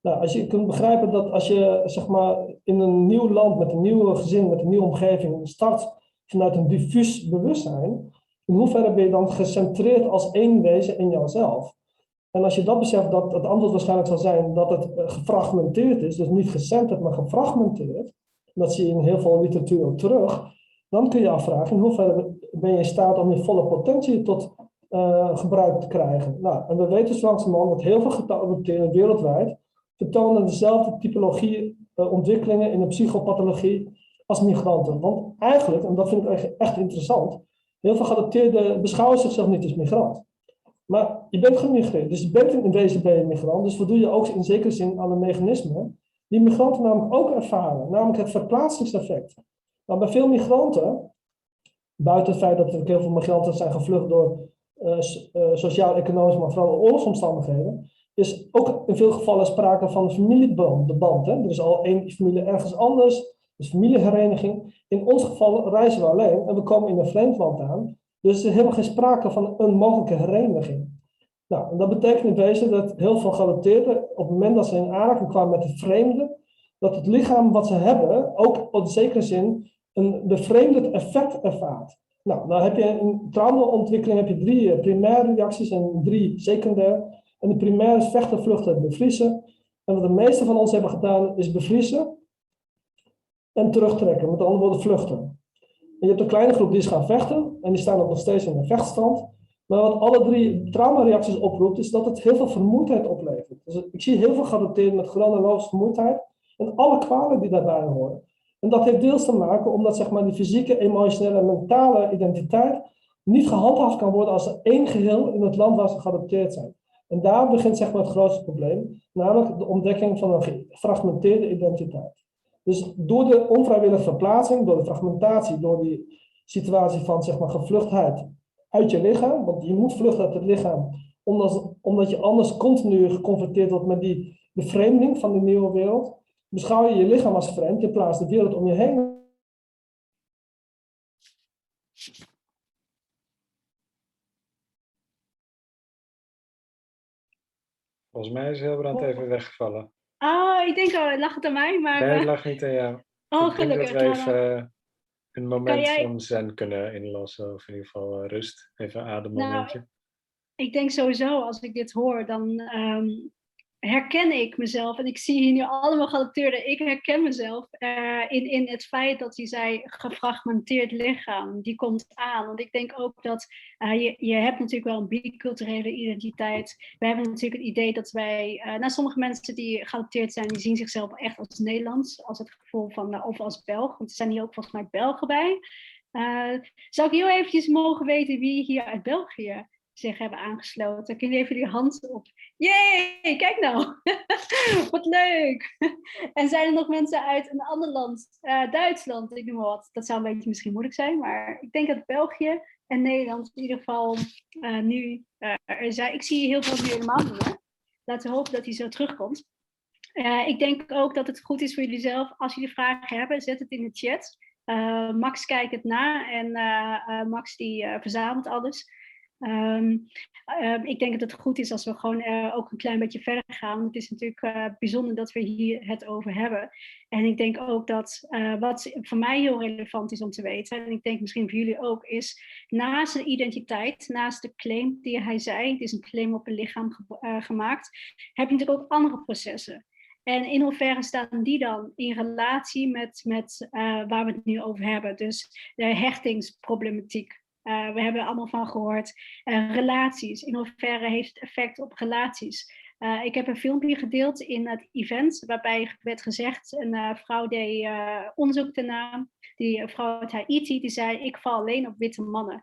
Nou, als je kunt begrijpen dat als je zeg maar, in een nieuw land met een nieuw gezin, met een nieuwe omgeving start vanuit een diffuus bewustzijn, in hoeverre ben je dan gecentreerd als één wezen in jouzelf? En als je dat beseft, dat het antwoord waarschijnlijk zal zijn dat het eh, gefragmenteerd is, dus niet gecentreerd, maar gefragmenteerd, dat zie je in heel veel literatuur ook terug, dan kun je afvragen in hoeverre ben je in staat om je volle potentie tot uh, gebruik te krijgen. Nou, en we weten zo langzamerhand dat heel veel geadopteerden wereldwijd vertonen dezelfde typologie uh, ontwikkelingen in de psychopathologie als migranten. Want eigenlijk, en dat vind ik echt interessant, heel veel geadopteerden beschouwen zichzelf niet als migrant. Maar je bent gemigreerd, dus je bent in deze ben je migrant. Dus wat doe je ook in zekere zin aan een mechanisme die migranten namelijk ook ervaren, namelijk het verplaatsingseffect. Nou, bij veel migranten, buiten het feit dat er heel veel migranten zijn gevlucht door uh, sociaal-economische, maar vooral oorlogsomstandigheden, is ook in veel gevallen sprake van familieband. De band, hè? Er is al één familie ergens anders, dus familiehereniging. In ons geval reizen we alleen en we komen in een vreemd land aan. Dus er is helemaal geen sprake van een mogelijke hereniging. Nou, en dat betekent in wezen dat heel veel geadopteerden, op het moment dat ze in aanraking kwamen met de vreemde, dat het lichaam wat ze hebben ook op zekere zin een bevreemdend effect ervaart. Nou, dan heb je in traumaontwikkeling heb je drie eh, primaire reacties en drie secundaire. En de primaire is vechten, vluchten en bevriezen. En wat de meeste van ons hebben gedaan is bevriezen en terugtrekken, met andere woorden vluchten. En je hebt een kleine groep die is gaan vechten en die staan nog steeds in de vechtstand. Maar wat alle drie traumareacties oproept, is dat het heel veel vermoeidheid oplevert. Dus ik zie heel veel geadopteerden met chronologische vermoeidheid en alle kwalen die daarbij horen. En dat heeft deels te maken omdat zeg maar, die fysieke, emotionele en mentale identiteit niet gehandhaafd kan worden als één geheel in het land waar ze geadopteerd zijn. En daar begint zeg maar, het grootste probleem, namelijk de ontdekking van een gefragmenteerde identiteit. Dus door de onvrijwillige verplaatsing, door de fragmentatie, door die situatie van zeg maar, gevluchtheid uit je lichaam, want je moet vluchten uit het lichaam, omdat, omdat je anders continu geconfronteerd wordt met die bevreemding van de nieuwe wereld, beschouw je je lichaam als vreemd in plaats de wereld om je heen. Volgens mij is Hilbrand even weggevallen. Oh, ik denk al, lag het aan mij, maar... Nee, het eh, lag niet aan jou. Oh, gelukkig. Ik denk dat we even een moment van zen kunnen inlossen, of in ieder geval uh, rust. Even een ademmomentje. Nou, ik denk sowieso, als ik dit hoor, dan um, herken ik mezelf. En ik zie hier nu allemaal geadopteerden. Ik herken mezelf uh, in, in het feit dat hij zei gefragmenteerd lichaam. Die komt aan. Want ik denk ook dat uh, je, je hebt natuurlijk wel een biculturele identiteit. We hebben natuurlijk het idee dat wij... Uh, sommige mensen die geadopteerd zijn, die zien zichzelf echt als Nederlands. Als het gevoel van, of als Belg. Want er zijn hier ook volgens mij Belgen bij. zou ik heel eventjes mogen weten wie hier uit België zich hebben aangesloten. Kun je even die hand op. Jee, kijk nou. wat leuk. en zijn er nog mensen uit een ander land? Uh, Duitsland, ik noem maar wat. Dat zou een beetje misschien moeilijk zijn. Maar ik denk dat België en Nederland in ieder geval uh, nu uh, er zijn. Ik zie heel veel nu helemaal Laten we hopen dat hij zo terugkomt. ik denk ook dat het goed is voor jullie zelf. Als jullie vragen hebben, zet het in de chat. Max kijkt het na en Max die verzamelt alles. Um, ik denk dat het goed is als we gewoon uh, ook een klein beetje verder gaan. Het is natuurlijk uh, bijzonder dat we hier het over hebben. En ik denk ook dat uh, wat voor mij heel relevant is om te weten, en ik denk misschien voor jullie ook, is naast de identiteit, naast de claim die hij zei, het is een claim op een lichaam ge gemaakt, heb je natuurlijk ook andere processen. En in hoeverre staan die dan in relatie met, met waar we het nu over hebben? Dus de hechtingsproblematiek uh, we hebben er allemaal van gehoord. Uh, relaties. In hoeverre heeft het effect op relaties? Uh, ik heb een filmpje gedeeld in het event waarbij werd gezegd, een vrouw deed onderzoek daarna, die vrouw uit Haiti, die zei, ik val alleen op witte mannen.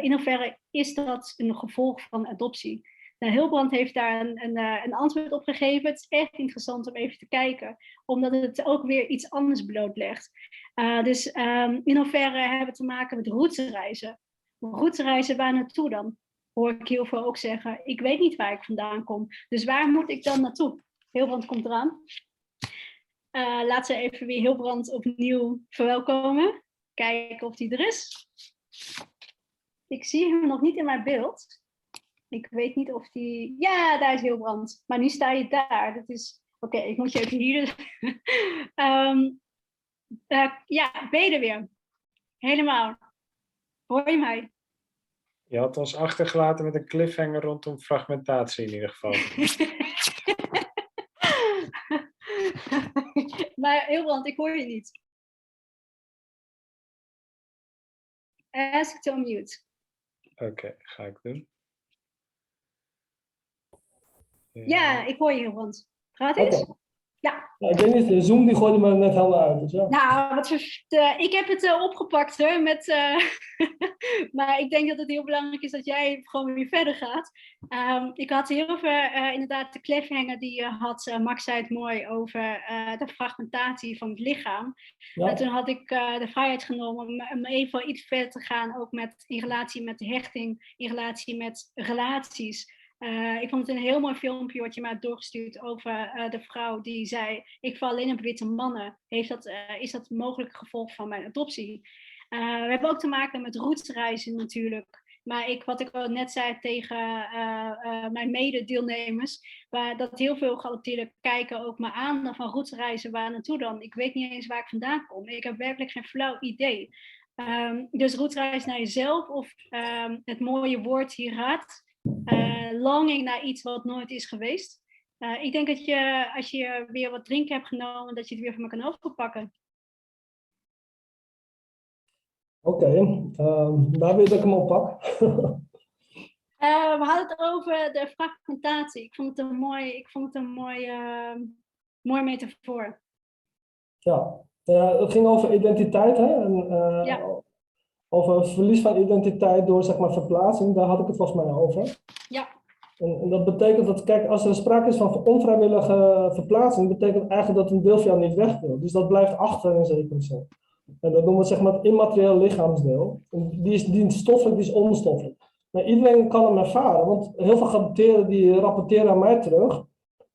in hoeverre is dat een gevolg van adoptie? Nou, Hilbrand heeft daar een, een, een, antwoord op gegeven. Het is echt interessant om even te kijken, omdat het ook weer iets anders blootlegt. dus um, in hoeverre hebben we te maken met routesreizen? reizen waar naartoe dan? Hoor ik heel veel ook zeggen. Ik weet niet waar ik vandaan kom. Dus waar moet ik dan naartoe? Hilbrand komt eraan. Uh, laat ze even weer Hilbrand opnieuw verwelkomen. Kijken of die er is. Ik zie hem nog niet in mijn beeld. Ik weet niet of die... Ja, daar is Hilbrand. Maar nu sta je daar. Dat is... Oké, ik moet je even hier... um, ja, ben er weer? Helemaal. Hoor je mij? Je had ons achtergelaten met een cliffhanger rondom fragmentatie in ieder geval. maar Hilbrand, ik hoor je niet. Ask to unmute. Oké, ga ik doen. Ja. ja, ik hoor je Hilbrand. Gaat het? Ja. ik weet niet, de Zoom die gooide me net helemaal uit. Dus ja. Nou, wat uh, ik heb het uh, opgepakt hoor. Met, uh, maar ik denk dat het heel belangrijk is dat jij gewoon weer verder gaat. Um, ik had heel veel, inderdaad, de cliffhanger die je had. Max zei het mooi over de fragmentatie van het lichaam. Ja. En toen had ik de vrijheid genomen om, om, even iets verder te gaan. Ook met, in relatie met de hechting, in relatie met relaties. Uh, ik vond het een heel mooi filmpje wat je mij had doorgestuurd over uh, de vrouw die zei: Ik val alleen op witte mannen. Heeft dat, uh, is dat mogelijk gevolg van mijn adoptie? we hebben ook te maken met roetsreizen natuurlijk. Maar ik, wat ik al net zei tegen mijn mededeelnemers, dat heel veel geadopteerden kijken ook maar aan van roetsreizen, waar naartoe dan? Ik weet niet eens waar ik vandaan kom. Ik heb werkelijk geen flauw idee. Um, dus roetsreis naar jezelf of um, het mooie woord hierat uh, longing naar iets wat nooit is geweest. Uh, ik denk dat je, als je weer wat drinken hebt genomen, dat je het weer van me kan overpakken. Oké, okay. um, waar wil ik hem oppak? uh, we hadden het over de fragmentatie. Ik vond het een mooi, ik vond het een mooi, uh, mooi metafoor. Ja, het ging over identiteit. Hè? En, ja over verlies van identiteit door zeg maar, verplaatsing, daar had ik het volgens mij over. Ja. En, en, dat betekent dat, kijk, als er sprake is van onvrijwillige verplaatsing, betekent eigenlijk dat een deel van jou niet weg wil. Dus dat blijft achter in zekere zin. En dat noemen we zeg maar het immaterieel lichaamsdeel. En die is, die is stoffelijk, die is onstoffelijk. Maar iedereen kan hem ervaren, want heel veel geadopteerden die rapporteren aan mij terug,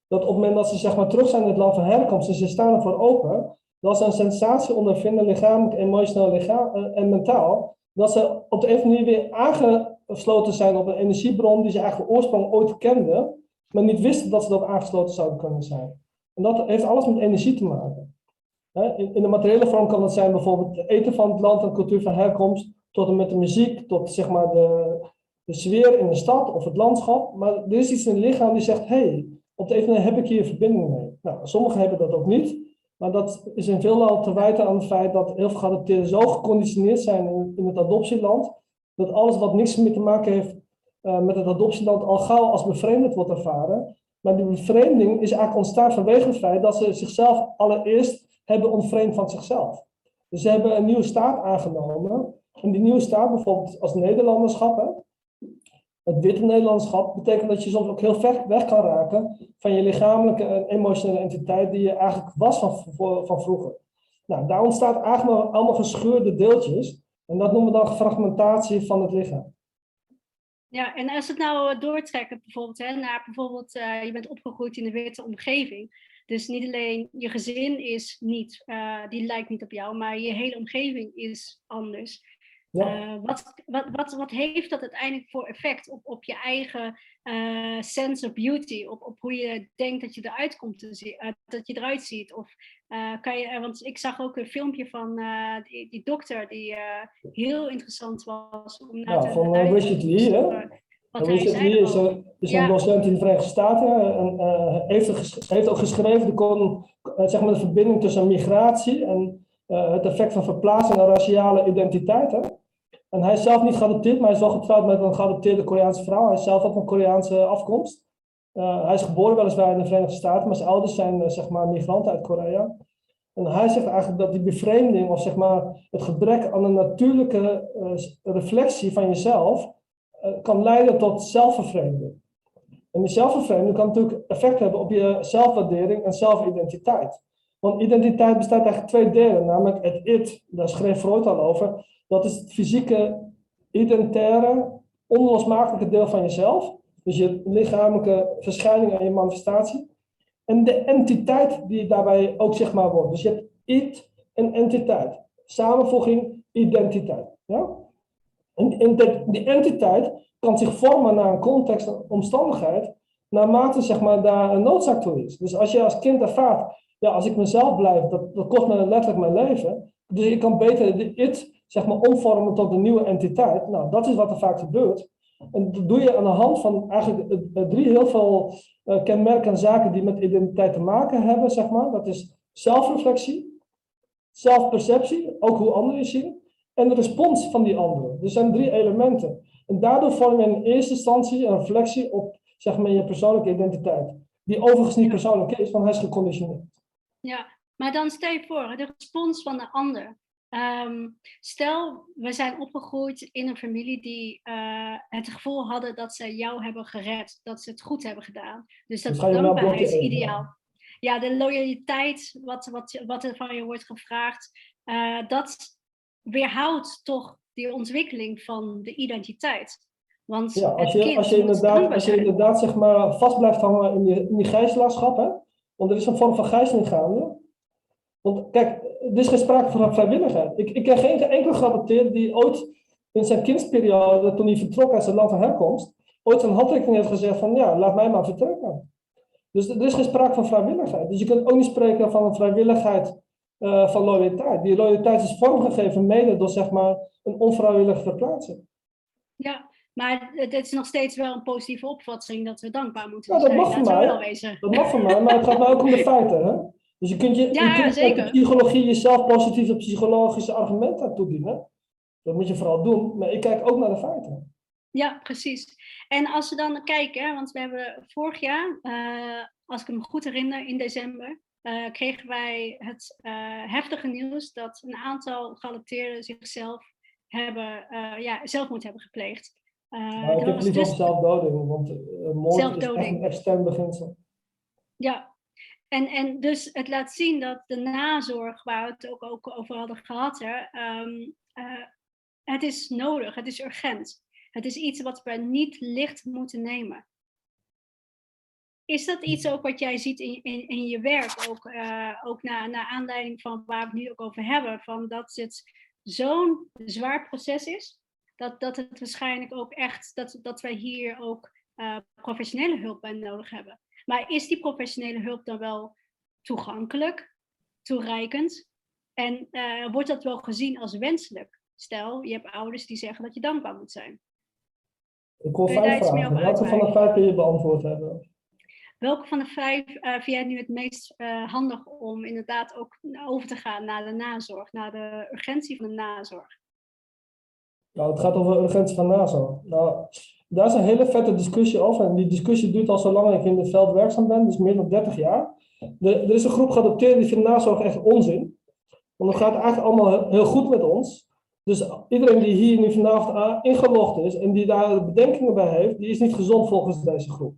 dat op het moment dat ze zeg maar, terug zijn in het land van herkomst en ze staan ervoor open, dat ze een sensatie ondervinden, lichamelijk, emotioneel eh, en mentaal, dat ze op de een of andere manier weer aangesloten zijn op een energiebron die ze eigenlijk oorsprong ooit kenden, maar niet wisten dat ze erop aangesloten zouden kunnen zijn. En dat heeft alles met energie te maken. In de materiële vorm kan het zijn bijvoorbeeld het eten van het land en cultuur van herkomst, tot en met de muziek, tot zeg maar de, de sfeer in de stad of het landschap. Maar er is iets in het lichaam die zegt, hé, hey, op de een of andere manier heb ik hier verbinding mee. Nou, sommigen hebben dat ook niet. Maar dat is in veelal te wijten aan het feit dat heel veel geadopteerden zo geconditioneerd zijn in, het adoptieland, dat alles wat niks meer te maken heeft uh, met het adoptieland al gauw als bevreemdend wordt ervaren. Maar die bevreemding is eigenlijk ontstaan vanwege het feit dat ze zichzelf allereerst hebben ontvreemd van zichzelf. Dus ze hebben een nieuwe staat aangenomen. En die nieuwe staat, bijvoorbeeld als Nederlanderschap, het witte Nederlandschap betekent dat je soms ook heel ver weg kan raken van je lichamelijke en emotionele entiteit die je eigenlijk was van, van vroeger. Nou, daar ontstaat eigenlijk allemaal gescheurde deeltjes. En dat noemen we dan fragmentatie van het lichaam. Ja, en als we het nou doortrekken bijvoorbeeld, hè, naar bijvoorbeeld, uh, je bent opgegroeid in de witte omgeving. Dus niet alleen je gezin is niet, uh, die lijkt niet op jou, maar je hele omgeving is anders. Ja. Uh, wat, wat, wat, wat heeft dat uiteindelijk voor effect op, op je eigen uh, sense of beauty? Op, op hoe je denkt dat je eruit komt te zien, uh, dat je eruit ziet? Of kan je, want ik zag ook een filmpje van die, die dokter die heel interessant was. Om naar ja, te, van Richard Lee, hè? Richard Lee is, een, is een docent in de Verenigde Staten en heeft, heeft ook geschreven de, kon, zeg maar de verbinding tussen migratie en het effect van verplaatsing en raciale identiteit. Hè? En hij is zelf niet geadopteerd, maar hij is wel getrouwd met een geadopteerde Koreaanse vrouw. Hij is zelf ook van Koreaanse afkomst. Uh, hij is geboren weliswaar in de Verenigde Staten, maar zijn ouders zijn uh, zeg maar migranten uit Korea. En hij zegt eigenlijk dat die bevreemding, of zeg maar het gebrek aan een natuurlijke uh, reflectie van jezelf, kan leiden tot zelfvervreemding. En die zelfvervreemding kan natuurlijk effect hebben op je zelfwaardering en zelfidentiteit. Want identiteit bestaat eigenlijk twee delen, namelijk het it, daar schreef Freud al over, dat is het fysieke, identitaire, onlosmakelijke deel van jezelf. Dus je lichamelijke verschijning en je manifestatie. En de entiteit die daarbij ook zichtbaar wordt. Dus je hebt it en entiteit. Samenvoeging, identiteit. Ja? En, die entiteit kan zich vormen naar een context en omstandigheid, naarmate zeg maar, daar een noodzaak toe is. Dus als je als kind ervaart, ja, als ik mezelf blijf, dat, dat kost me letterlijk mijn leven. Dus ik kan beter de it zeg maar, omvormen tot een nieuwe entiteit. Nou, dat is wat er vaak gebeurt. En dat doe je aan de hand van eigenlijk drie heel veel uh, kenmerkende zaken die met identiteit te maken hebben, zeg maar. Dat is zelfreflectie, zelfperceptie, ook hoe anderen je zien, en de respons van die anderen. Er zijn drie elementen. En daardoor vorm je in eerste instantie een reflectie op zeg maar, je persoonlijke identiteit. Die overigens niet persoonlijk is, want hij is geconditioneerd. Ja, maar dan stel je voor, de respons van de ander. Ehm, stel, we zijn opgegroeid in een familie die uh, het gevoel hadden dat ze jou hebben gered, dat ze het goed hebben gedaan. Dus dat nou dankbaarheid is ideaal. Ja, de loyaliteit, wat, wat, wat er van je wordt gevraagd, uh, dat weerhoudt toch die ontwikkeling van de identiteit. Want ja, als je, als je, inderdaad, als je inderdaad zeg maar, vast blijft hangen in die, in die gijzelaarschap, hè? want er is een vorm van gijzeling gaande. Want kijk, er is geen sprake van vrijwilligheid. Ik, ik ken geen enkele geadopteerde die ooit in zijn kindsperiode, toen hij vertrok uit zijn land van herkomst, ooit een handtekening heeft gezegd van ja, laat mij maar vertrekken. Dus er is geen sprake van vrijwilligheid. Dus je kunt ook niet spreken van een vrijwilligheid uh, van loyaliteit. Die loyaliteit is vormgegeven mede door zeg maar een onvrijwillige verplaatsing. Ja, maar het is nog steeds wel een positieve opvatting dat we dankbaar moeten ja, dat Mag voor mij. Dat mag voor mij, maar het gaat mij ook om de feiten. Hè? Dus je kunt, je, ja, je kunt zeker. de psychologie jezelf positieve psychologische argumenten toedienen. Dat moet je vooral doen, maar ik kijk ook naar de feiten. Ja, precies. En als we dan kijken, want we hebben vorig jaar, uh, als ik me goed herinner, in december, uh, kregen wij het uh, heftige nieuws dat een aantal geadopteerden zichzelf hebben, ja, zelfmoord hebben gepleegd. Uh, ik heb liever dus... zelfdoding, want moord zelfdoding. is echt een extern beginsel. Ja, en, en dus het laat zien dat de nazorg, waar we het ook, ook over hadden gehad, hè, um, uh, het is nodig, het is urgent. Het is iets wat we niet licht moeten nemen. Is dat iets ook wat jij ziet in, in, in je werk, ook, uh, ook naar, aanleiding van waar we het nu ook over hebben, van dat het zo'n zwaar proces is? dat, dat het waarschijnlijk ook echt, dat, dat wij hier ook uh, professionele hulp bij nodig hebben. Maar is die professionele hulp dan wel toegankelijk, toereikend? En uh, wordt dat wel gezien als wenselijk? Stel, je hebt ouders die zeggen dat je dankbaar moet zijn. Ik hoor vijf vragen. Welke van de vijf kun je beantwoord hebben? Welke van de vijf uh, vind jij nu het meest uh, handig om inderdaad ook over te gaan naar de nazorg, naar de urgentie van de nazorg? Nou, het gaat over urgentie van NASA. Nou, daar is een hele vette discussie over. En die discussie duurt al zo lang ik in het veld werkzaam ben, dus meer dan 30 jaar. Er is een groep geadopteerden die vindt nazorg echt onzin. Want het gaat eigenlijk allemaal heel goed met ons. Dus iedereen die hier nu vanavond ingelogd is en die daar bedenkingen bij heeft, die is niet gezond volgens deze groep.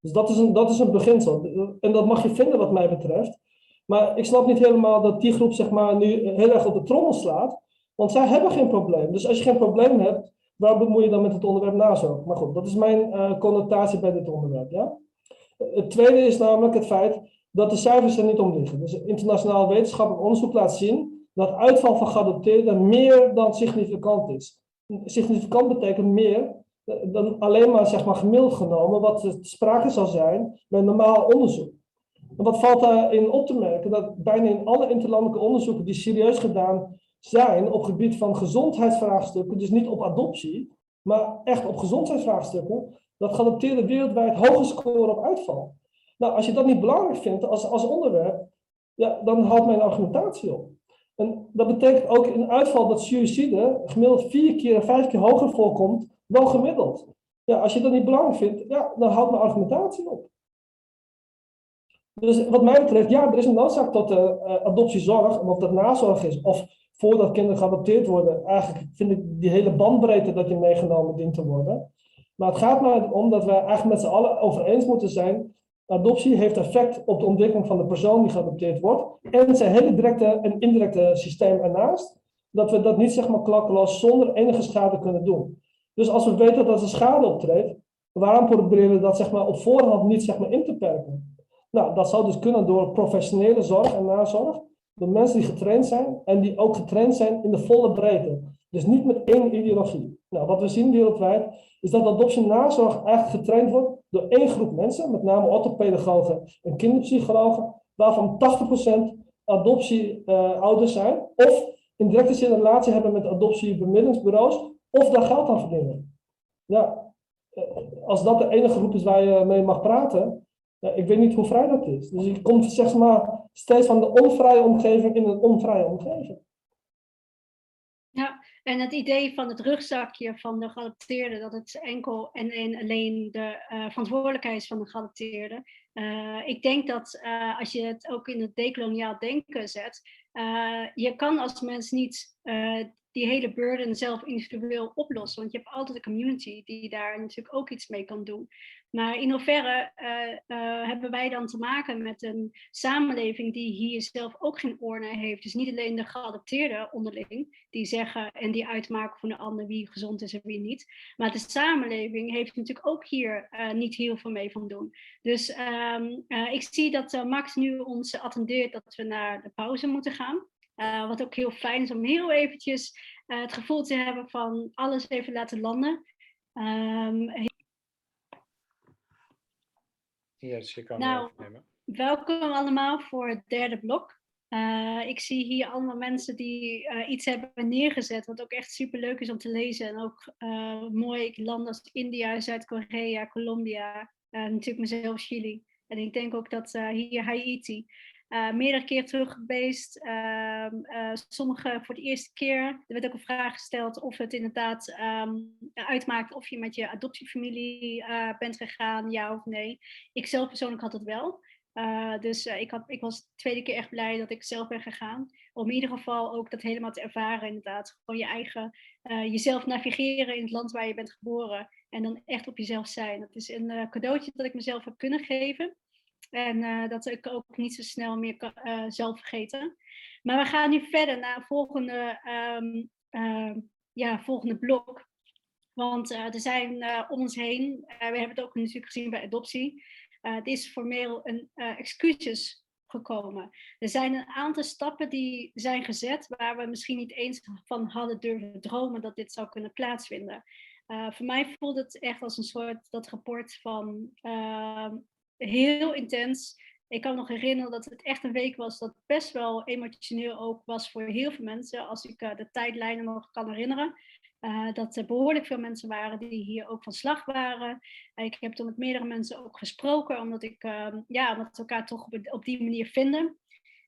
Dus dat is een, dat is een beginsel. En dat mag je vinden wat mij betreft. Maar ik snap niet helemaal dat die groep zeg maar, nu heel erg op de trommel slaat. Want zij hebben geen probleem. Dus als je geen probleem hebt, waar bemoei je dan met het onderwerp nazorg? Maar goed, dat is mijn uh, connotatie bij dit onderwerp. Ja? Het tweede is namelijk het feit dat de cijfers er niet om liggen. Dus internationaal wetenschappelijk onderzoek laat zien dat uitval van geadopteerden meer dan significant is. Significant betekent meer eh, dan alleen maar, zeg maar gemiddeld genomen wat sprake zal zijn bij normaal onderzoek. En wat valt daarin op te merken? Dat bijna in alle interlandelijke onderzoeken die serieus gedaan zijn op gebied van gezondheidsvraagstukken, dus niet op adoptie, maar echt op gezondheidsvraagstukken, dat geadopteerden wereldwijd hoge scoren op uitval. Nou, als je dat niet belangrijk vindt als, als onderwerp, ja, dan houdt mijn argumentatie op. En dat betekent ook in uitval dat suïcide gemiddeld vier keer, vijf keer hoger voorkomt dan gemiddeld. Ja, als je dat niet belangrijk vindt, ja, dan houdt mijn argumentatie op. Dus wat mij betreft, ja, er is een noodzaak tot uh, adoptiezorg, of dat nazorg is, of voordat kinderen geadopteerd worden, eigenlijk vind ik die hele bandbreedte dat je meegenomen dient te worden. Maar het gaat maar om dat we eigenlijk met z'n allen over eens moeten zijn. Adoptie heeft effect op de ontwikkeling van de persoon die geadopteerd wordt. En zijn hele directe en indirecte systeem ernaast. Dat we dat niet zeg maar klakkeloos zonder enige schade kunnen doen. Dus als we weten dat er schade optreedt, waarom proberen we dat zeg maar, op voorhand niet zeg maar, in te perken? Nou, dat zou dus kunnen door professionele zorg en nazorg door mensen die getraind zijn en die ook getraind zijn in de volle breedte. Dus niet met één ideologie. Nou, wat we zien wereldwijd is dat adoptie nazorg eigenlijk getraind wordt door één groep mensen, met name orthopedagogen en kinderpsychologen, waarvan 80% adoptieouders uh, zijn, of in directe zin een relatie hebben met adoptiebemiddelingsbureaus, of daar geld aan verdienen. Ja, eh, als dat de enige groep is waar je mee mag praten, ik weet niet hoe vrij dat is. Dus je komt zeg maar steeds van de onvrije omgeving in een onvrije omgeving. Ja, en het idee van het rugzakje van de geadopteerde, dat het enkel en, alleen de uh, verantwoordelijkheid is van de geadopteerde. Uh, ik denk dat uh, als je het ook in het decoloniaal denken zet, je kan als mens niet die hele burden zelf individueel oplossen. Want je hebt altijd een community die daar natuurlijk ook iets mee kan doen. Maar in hoeverre uh, uh, hebben wij dan te maken met een samenleving die hier zelf ook geen orde heeft? Dus niet alleen de geadopteerden onderling, die zeggen en die uitmaken van de ander wie gezond is en wie niet. Maar de samenleving heeft natuurlijk ook hier uh, niet heel veel mee van doen. Dus um, ik zie dat Max nu ons attendeert dat we naar de pauze moeten gaan. Wat ook heel fijn is om heel eventjes het gevoel te hebben van alles even laten landen. Um, yes, je kan nou, welkom allemaal voor het derde blok. Uh, ik zie hier allemaal mensen die iets hebben neergezet, wat ook echt super leuk is om te lezen. En ook mooi landen als India, Zuid-Korea, Colombia, natuurlijk mezelf Chili. En ik denk ook dat hier Haiti uh, meerdere keer terug geweest. Uh, sommige voor de eerste keer. Er werd ook een vraag gesteld of het inderdaad um, uitmaakt of je met je adoptiefamilie uh, bent gegaan, ja of nee. Ik zelf persoonlijk had het wel. dus ik, had, ik was de tweede keer echt blij dat ik zelf ben gegaan. Om in ieder geval ook dat helemaal te ervaren, inderdaad. Gewoon je eigen, jezelf navigeren in het land waar je bent geboren. En dan echt op jezelf zijn. Dat is een cadeautje dat ik mezelf heb kunnen geven. En uh, dat ik ook niet zo snel meer kan, uh, zal vergeten. Maar we gaan nu verder naar het volgende, um, uh, ja, volgende blok. Want eh, er zijn om ons heen, we hebben het ook natuurlijk gezien bij adoptie, het is formeel een excuses gekomen. Er zijn een aantal stappen die zijn gezet waar we misschien niet eens van hadden durven dromen dat dit zou kunnen plaatsvinden. Uh, voor mij voelt het echt als een soort dat rapport van uh, heel intens. Ik kan me nog herinneren dat het echt een week was dat best wel emotioneel ook was voor heel veel mensen. Als ik uh, de tijdlijnen nog kan herinneren. Uh, dat er behoorlijk veel mensen waren die hier ook van slag waren. ik heb toen met meerdere mensen ook gesproken, omdat ik, uh, ja, omdat we elkaar toch op, die manier vinden.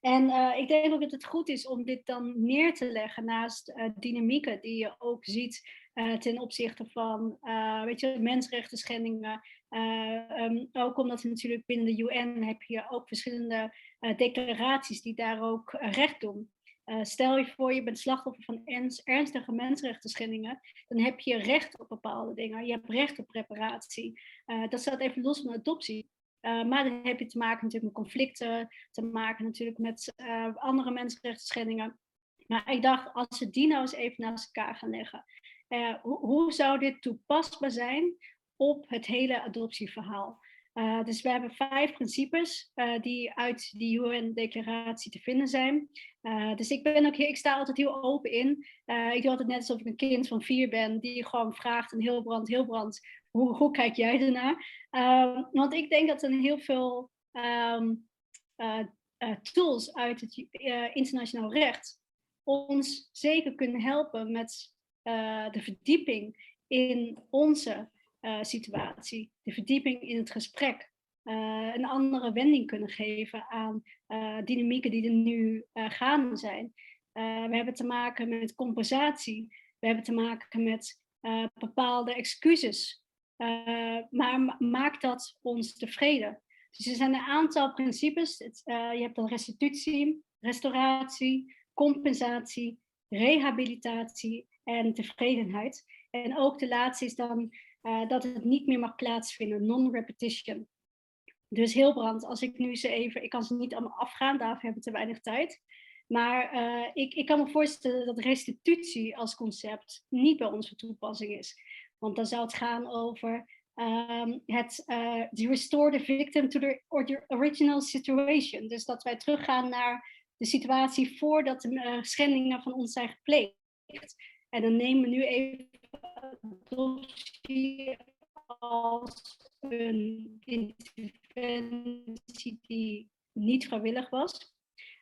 En ik denk ook dat het goed is om dit dan neer te leggen naast dynamieken die je ook ziet ten opzichte van weet je, mensenrechten schendingen, Um, ook omdat natuurlijk binnen de UN heb je ook verschillende uh, declaraties die daar ook uh, recht doen. Stel je voor, je bent slachtoffer van ernstige mensenrechten schendingen, dan heb je recht op bepaalde dingen. Je hebt recht op reparatie. dat staat even los van adoptie. maar dan heb je te maken natuurlijk met conflicten, te maken natuurlijk met andere mensenrechten schendingen. Maar ik dacht, als we die nou eens even naast elkaar gaan leggen. Hoe zou dit toepasbaar zijn op het hele adoptieverhaal. Uh, dus we hebben vijf principes uh, die uit die UN-declaratie te vinden zijn. Uh, dus ik, ben ook, ik sta altijd heel open in. ik doe altijd net alsof ik een kind van vier ben die gewoon vraagt en heel brand, heel brand, hoe, hoe kijk jij ernaar? Ehm, want ik denk dat er heel veel um, tools uit het internationaal recht ons zeker kunnen helpen met de verdieping in onze uh, situatie, de verdieping in het gesprek, uh, een andere wending kunnen geven aan uh, dynamieken die er nu gaande zijn. we hebben te maken met compensatie, we hebben te maken met bepaalde excuses. maar maakt dat ons tevreden? Dus er zijn een aantal principes. Het, je hebt dan restitutie, restauratie, compensatie, rehabilitatie en tevredenheid. En ook de laatste is dan uh, dat het niet meer mag plaatsvinden, non-repetition. Dus heel brand, als ik nu ze even, ik kan ze niet allemaal afgaan, daarvoor hebben we te weinig tijd. Maar uh, ik, ik kan me voorstellen dat restitutie als concept niet bij van toepassing is. Want dan zou het gaan over um, het uh, restore the victim to the, or the original situation. Dus dat wij teruggaan naar de situatie voordat de schendingen van ons zijn gepleegd. En dan nemen we nu even adoptie als een interventie die niet vrijwillig was.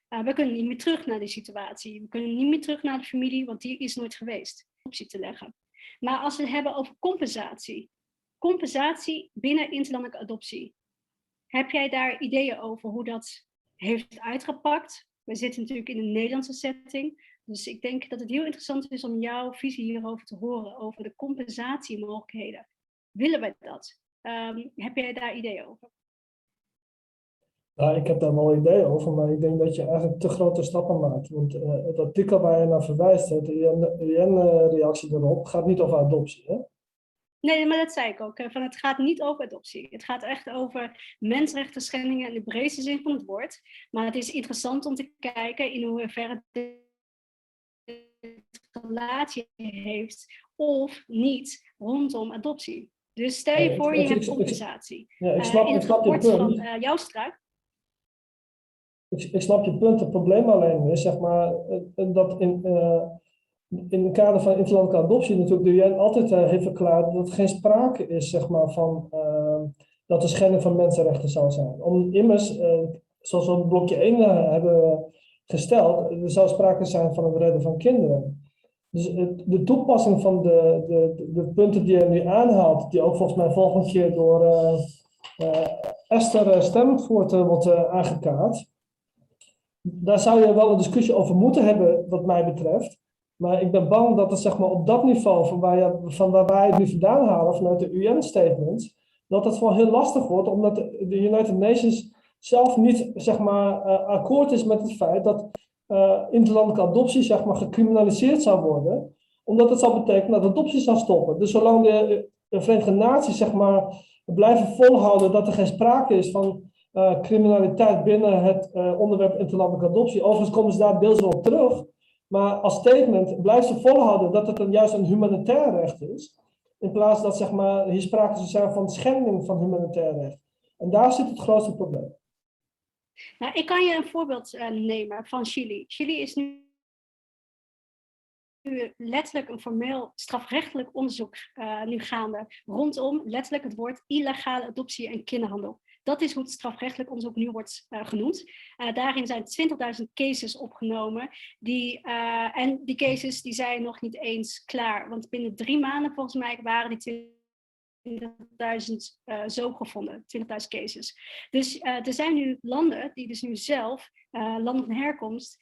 Uh, we kunnen niet meer terug naar die situatie. We kunnen niet meer terug naar de familie, want die is nooit geweest. Optie te leggen. Maar als we het hebben over compensatie. Compensatie binnen interlandelijke adoptie. Heb jij daar ideeën over hoe dat heeft uitgepakt? We zitten natuurlijk in een Nederlandse setting. Dus ik denk dat het heel interessant is om jouw visie hierover te horen, over de compensatiemogelijkheden. Willen wij dat? Um, heb jij daar ideeën over? Nou, ik heb daar wel ideeën over, maar ik denk dat je eigenlijk te grote stappen maakt. Want uh, het artikel waar je naar verwijst, de UN-reactie erop, gaat niet over adoptie. Hè? Nee, maar dat zei ik ook. Van het gaat niet over adoptie. Het gaat echt over mensenrechten schendingen in de breedste zin van het woord. Maar het is interessant om te kijken in hoeverre relatie heeft of niet rondom adoptie. Dus stel je voor, je hebt compensatie. Ja, ik snap, uh, in het rapport van uh, jouw struik. Ik, ik, snap je punt. Het probleem alleen is, zeg maar, eh, dat in, uh, in het kader van interlandelijke adoptie natuurlijk de UN altijd heeft verklaard dat er geen sprake is, zeg maar, van dat er schending van mensenrechten zou zijn. Om immers, zoals we op blokje 1 hebben gesteld, er zou sprake zijn van het redden van kinderen. Dus de toepassing van de, de, de punten die je nu aanhaalt, die ook volgens mij volgend keer door uh, uh, Esther Stemvoort uh, wordt aangekaart, daar zou je wel een discussie over moeten hebben, wat mij betreft. Maar ik ben bang dat het zeg maar, op dat niveau, van waar, je, van waar wij het nu vandaan halen, vanuit de UN-statements, dat het gewoon heel lastig wordt, omdat de United Nations zelf niet zeg maar, akkoord is met het feit dat uh, interlandelijke adoptie zeg maar, gecriminaliseerd zou worden, omdat het zou betekenen dat adoptie zou stoppen. Dus zolang de, de Verenigde Naties zeg maar, blijven volhouden dat er geen sprake is van uh, criminaliteit binnen het onderwerp interlandelijke adoptie, overigens komen ze daar deels wel op terug, maar als statement blijven ze volhouden dat het een, juist een humanitair recht is, in plaats dat zeg maar, hier sprake zou zijn van schending van humanitair recht. En daar zit het grootste probleem. Nou, ik kan je een voorbeeld uh, nemen van Chili. Chili is nu letterlijk een formeel strafrechtelijk onderzoek uh, nu gaande rondom letterlijk het woord illegale adoptie en kinderhandel. Dat is hoe het strafrechtelijk onderzoek nu wordt uh, genoemd. Uh, daarin zijn 20.000 cases opgenomen. Die, en die cases die zijn nog niet eens klaar. Want binnen drie maanden volgens mij waren die 20.000 uh, zo gevonden, 20.000 cases. Dus uh, er zijn nu landen die dus nu zelf, uh, landen van herkomst,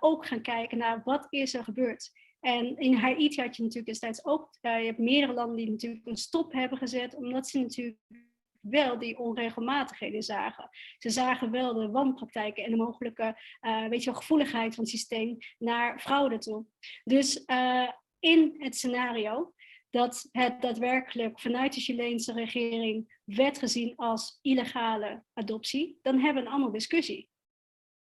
ook gaan kijken naar wat is er gebeurd. En in Haiti had je natuurlijk destijds ook, je hebt meerdere landen die natuurlijk een stop hebben gezet, omdat ze natuurlijk wel die onregelmatigheden zagen. Ze zagen wel de wanpraktijken en de mogelijke weet je, gevoeligheid van het systeem naar fraude toe. Dus in het scenario dat het daadwerkelijk vanuit de Chileense regering werd gezien als illegale adoptie, dan hebben we een andere discussie.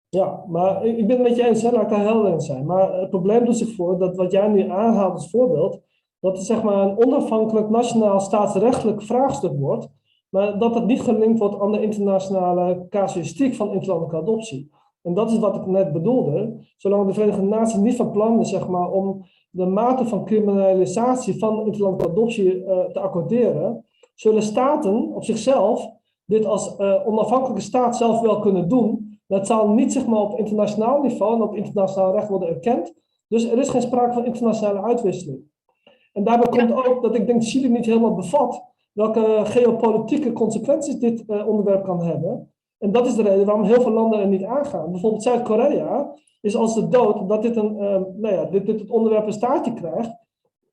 Ja, maar ik ben het met je eens, hè, laat ik daar helder in zijn. Maar het probleem doet zich voor dat wat jij nu aanhaalt als voorbeeld, dat het zeg maar een onafhankelijk nationaal staatsrechtelijk vraagstuk wordt, maar dat het niet gelinkt wordt aan de internationale casuïstiek van interlandelijke adoptie. En dat is wat ik net bedoelde. Zolang de Verenigde Naties niet van plan is zeg maar, om de mate van criminalisatie van interlandelijke adoptie uh, te accorderen, zullen staten op zichzelf dit als uh, onafhankelijke staat zelf wel kunnen doen. Dat zal niet zeg maar, op internationaal niveau en op internationaal recht worden erkend. Dus er is geen sprake van internationale uitwisseling. En daarbij komt ook dat ik denk Chili niet helemaal bevat welke geopolitieke consequenties dit uh, onderwerp kan hebben. En dat is de reden waarom heel veel landen er niet aangaan. Bijvoorbeeld Zuid-Korea is als de dood dat dit, een, uh, nou ja, dit, dit het onderwerp een staartje krijgt.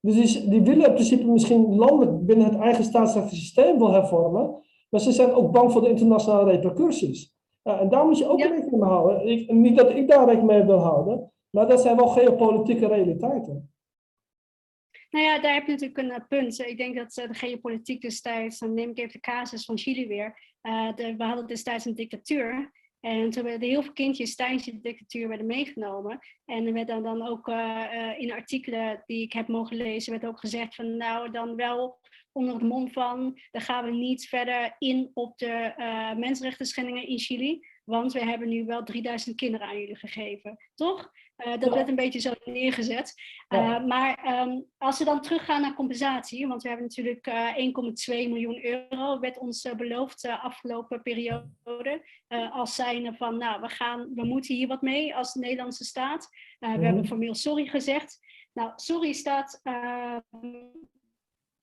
Dus die, die, willen in principe misschien landelijk binnen het eigen staatsrechtelijk systeem wil hervormen. Maar ze zijn ook bang voor de internationale repercussies. Ja, en daar moet je ook rekening mee houden. Ik, niet dat ik daar rekening mee wil houden, maar dat zijn wel geopolitieke realiteiten. Nou ja, daar heb je natuurlijk een uh, punt. Ik denk dat uh, de geopolitiek destijds, dan neem ik even de casus van Chili weer. Uh, de, we hadden destijds een dictatuur. En toen werden heel veel kindjes tijdens de dictatuur werden meegenomen. En er werd dan, dan ook in artikelen die ik heb mogen lezen, werd ook gezegd van nou dan wel onder het mom van, dan gaan we niet verder in op de mensenrechten schendingen in Chili. Want we hebben nu wel 3000 kinderen aan jullie gegeven, toch? Uh, dat werd een beetje zo neergezet. Uh, maar um, als we dan teruggaan naar compensatie, want we hebben natuurlijk uh, eh, 1,2 miljoen euro, werd ons beloofd de afgelopen periode. als zijnde van, nou, we, gaan, we moeten hier wat mee als Nederlandse staat. We mm. hebben formeel sorry gezegd. Nou, sorry staat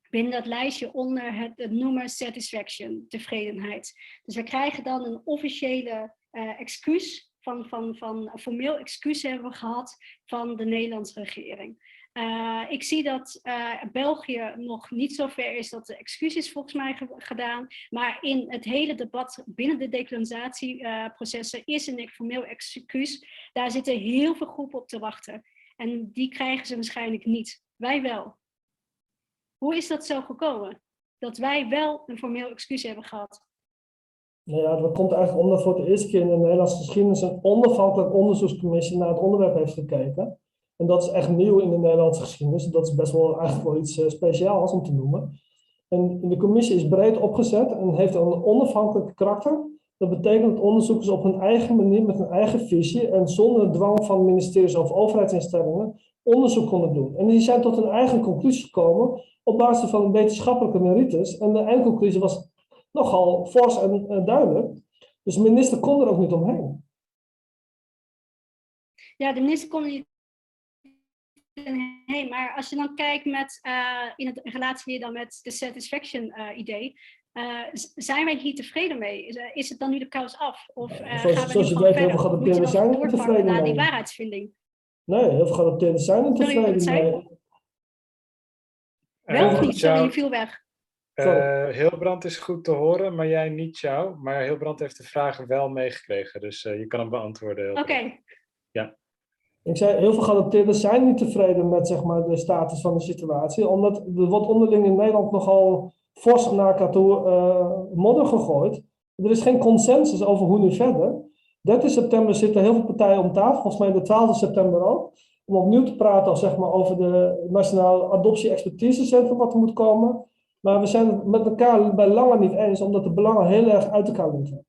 binnen dat lijstje onder het, het noemer satisfaction, tevredenheid. Dus we krijgen dan een officiële excuus van, van, van formeel excuus hebben we gehad van de Nederlandse regering. Uh, ik zie dat uh, België nog niet zo ver is dat de excuus is volgens mij gedaan. Maar in het hele debat binnen de decolonisatieprocessen is een formeel excuus. Daar zitten heel veel groepen op te wachten. En die krijgen ze waarschijnlijk niet. Wij wel. Hoe is dat zo gekomen? Dat wij wel een formeel excuus hebben gehad. Nou ja, dat komt eigenlijk omdat voor de eerste keer in de Nederlandse geschiedenis een onafhankelijk onderzoekscommissie naar het onderwerp heeft gekeken. En dat is echt nieuw in de Nederlandse geschiedenis. Dat is best wel eigenlijk wel iets uh, speciaals om te noemen. En de commissie is breed opgezet en heeft een onafhankelijk karakter. Dat betekent dat onderzoekers op hun eigen manier, met hun eigen visie en zonder dwang van ministeries of overheidsinstellingen onderzoek konden doen. En die zijn tot hun eigen conclusie gekomen op basis van wetenschappelijke merites. En de eindconclusie was nogal fors en duidelijk. Dus de minister kon er ook niet omheen. Ja, de minister kon niet heen. Maar als je dan kijkt met, uh, in het relatie weer dan met de satisfaction uh, idee, uh, zijn wij hier tevreden mee? Is, is, het dan nu de kous af? Of zoals, gaan we zoals je weet, heel veel geadopteerden zijn er tevreden naar die waarheidsvinding? Nee, heel veel geadopteerden zijn er tevreden mee. Wel of niet? Sorry, je viel weg. Uh, Hilbrand is goed te horen, maar jij niet jou. Maar Hilbrand heeft de vragen wel meegekregen, dus uh, je kan hem beantwoorden. Oké. Okay. Ja. Ik zei, heel veel geadopteerden zijn niet tevreden met zeg maar, de status van de situatie, omdat er wordt onderling in Nederland nogal fors naar katoe uh, modder gegooid. Er is geen consensus over hoe nu verder. 13 september zitten heel veel partijen om tafel, volgens mij de 12 september ook, om opnieuw te praten zeg maar, over de Nationaal Adoptie Expertisecentrum wat er moet komen. Maar we zijn het met elkaar bij lange niet eens, omdat de belangen heel erg uit elkaar liggen.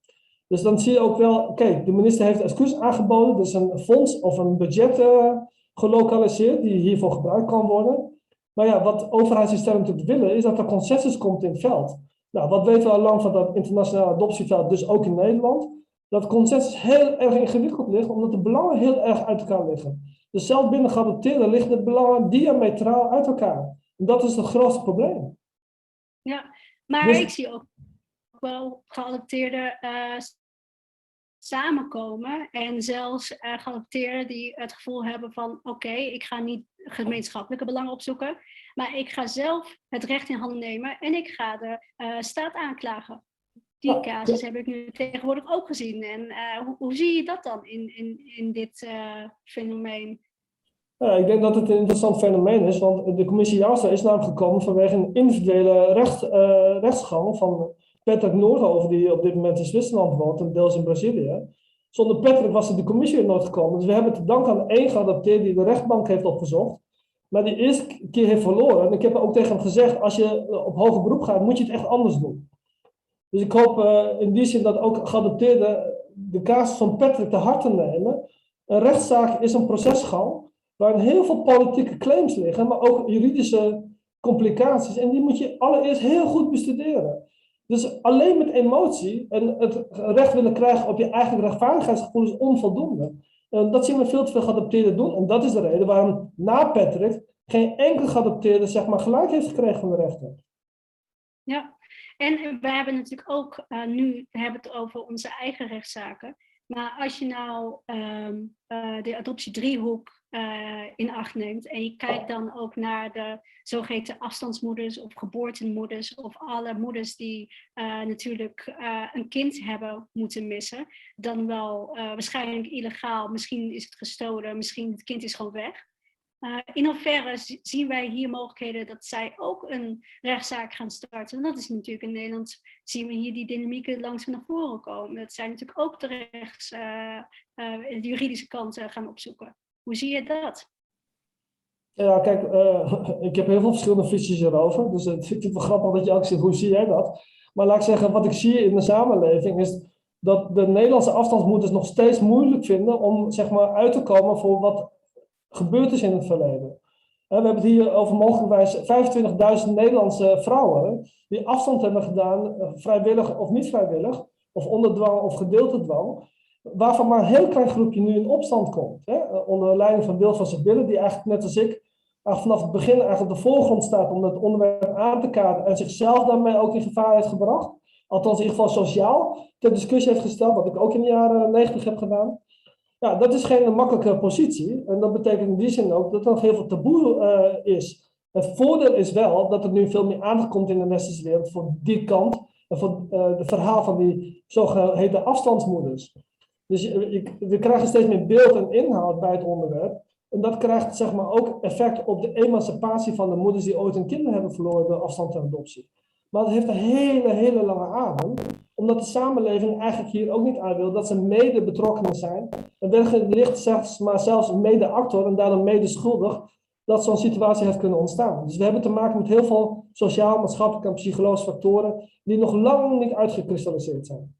Dus dan zie je ook wel, oké, de minister heeft excuus aangeboden, dus een fonds of een budget uh, gelokaliseerd die hiervoor gebruikt kan worden. Maar ja, wat overheidsinstellingen natuurlijk willen, is dat er consensus komt in het veld. Nou, wat weten we al lang van dat internationale adoptieveld, dus ook in Nederland? Dat consensus heel erg ingewikkeld ligt, omdat de belangen heel erg uit elkaar liggen. Dus zelfs binnen geadopteerden liggen de belangen diametraal uit elkaar. En dat is het grootste probleem. Ja, maar dus- ik zie ook wel geadopteerden uh, samenkomen en zelfs uh, geadopteerden die het gevoel hebben van oké, ik ga niet gemeenschappelijke belangen opzoeken, maar ik ga zelf het recht in handen nemen en ik ga de uh, staat aanklagen. Die casus heb ik nu tegenwoordig ook gezien. En hoe, hoe, zie je dat dan in, in, in dit fenomeen? Ja, ik denk dat het een interessant fenomeen is, want de commissie JASA is namelijk gekomen vanwege een individuele recht, uh, rechtsgang van Patrick Noordhoven, die op dit moment in Zwitserland woont en deels in Brazilië. Zonder Patrick was er de commissie nooit gekomen. Dus we hebben te danken aan één geadopteerd die de rechtbank heeft opgezocht. Maar die eerste keer heeft verloren. En ik heb ook tegen hem gezegd, als je op hoger beroep gaat, moet je het echt anders doen. Dus ik hoop uh, in die zin dat ook geadopteerden de casus van Patrick te harte nemen. Een rechtszaak is een procesgang waarin heel veel politieke claims liggen, maar ook juridische complicaties. En die moet je allereerst heel goed bestuderen. Dus alleen met emotie en het recht willen krijgen op je eigen rechtvaardigheidsgevoel is onvoldoende. En dat zien we veel te veel geadopteerden doen. En dat is de reden waarom na Patrick geen enkel geadopteerde zeg maar, gelijk heeft gekregen van de rechter. Ja, en we hebben natuurlijk ook uh, nu hebben het over onze eigen rechtszaken. Maar als je nou um, uh, de adoptiedriehoek uh, in acht neemt. En je kijkt dan ook naar de zogeheten afstandsmoeders of geboortemoeders of alle moeders die uh, natuurlijk uh, een kind hebben moeten missen. Dan wel waarschijnlijk illegaal, misschien is het gestolen, misschien het kind is gewoon weg. in hoeverre zien wij hier mogelijkheden dat zij ook een rechtszaak gaan starten? En dat is natuurlijk in Nederland, zien we hier die dynamieken langzaam naar voren komen. Dat zij natuurlijk ook de, rechts, de juridische kant gaan opzoeken. Hoe zie je dat? Ja, kijk, uh, ik heb heel veel verschillende visies hierover. Dus ik vind het wel grappig dat je ook zegt, hoe zie jij dat? Maar laat ik zeggen, wat ik zie in de samenleving is dat de Nederlandse afstandsmoeders nog steeds moeilijk vinden om zeg maar, uit te komen voor wat gebeurd is in het verleden. We hebben het hier over mogelijkwijs 25.000 Nederlandse vrouwen die afstand hebben gedaan, eh, vrijwillig of niet vrijwillig, of onder dwang of gedeelte dwang waarvan maar een heel klein groepje nu in opstand komt. Hè? Onder leiding van Wil van Sibylle, die eigenlijk net als ik vanaf het begin eigenlijk op de voorgrond staat om het onderwerp aan te kaarten en zichzelf daarmee ook in gevaar heeft gebracht. Althans, in ieder geval sociaal ter discussie heeft gesteld, wat ik ook in de jaren negentig heb gedaan. Ja, dat is geen makkelijke positie. En dat betekent in die zin ook dat er nog heel veel taboe uh, is. Het voordeel is wel dat er nu veel meer aandacht komt in de westerse wereld voor die kant. En voor uh, het verhaal van die zogeheten afstandsmoeders. Dus je, we krijgen steeds meer beeld en inhoud bij het onderwerp. En dat krijgt zeg maar, ook effect op de emancipatie van de moeders die ooit een kind hebben verloren door afstand en adoptie. Maar het heeft een hele, hele lange adem, omdat de samenleving eigenlijk hier ook niet aan wil dat ze mede betrokkenen zijn. En wellicht zelfs, maar zelfs mede actor en daarom mede schuldig dat zo'n situatie heeft kunnen ontstaan. Dus we hebben te maken met heel veel sociaal, maatschappelijke en psychologische factoren die nog lang niet uitgekristalliseerd zijn.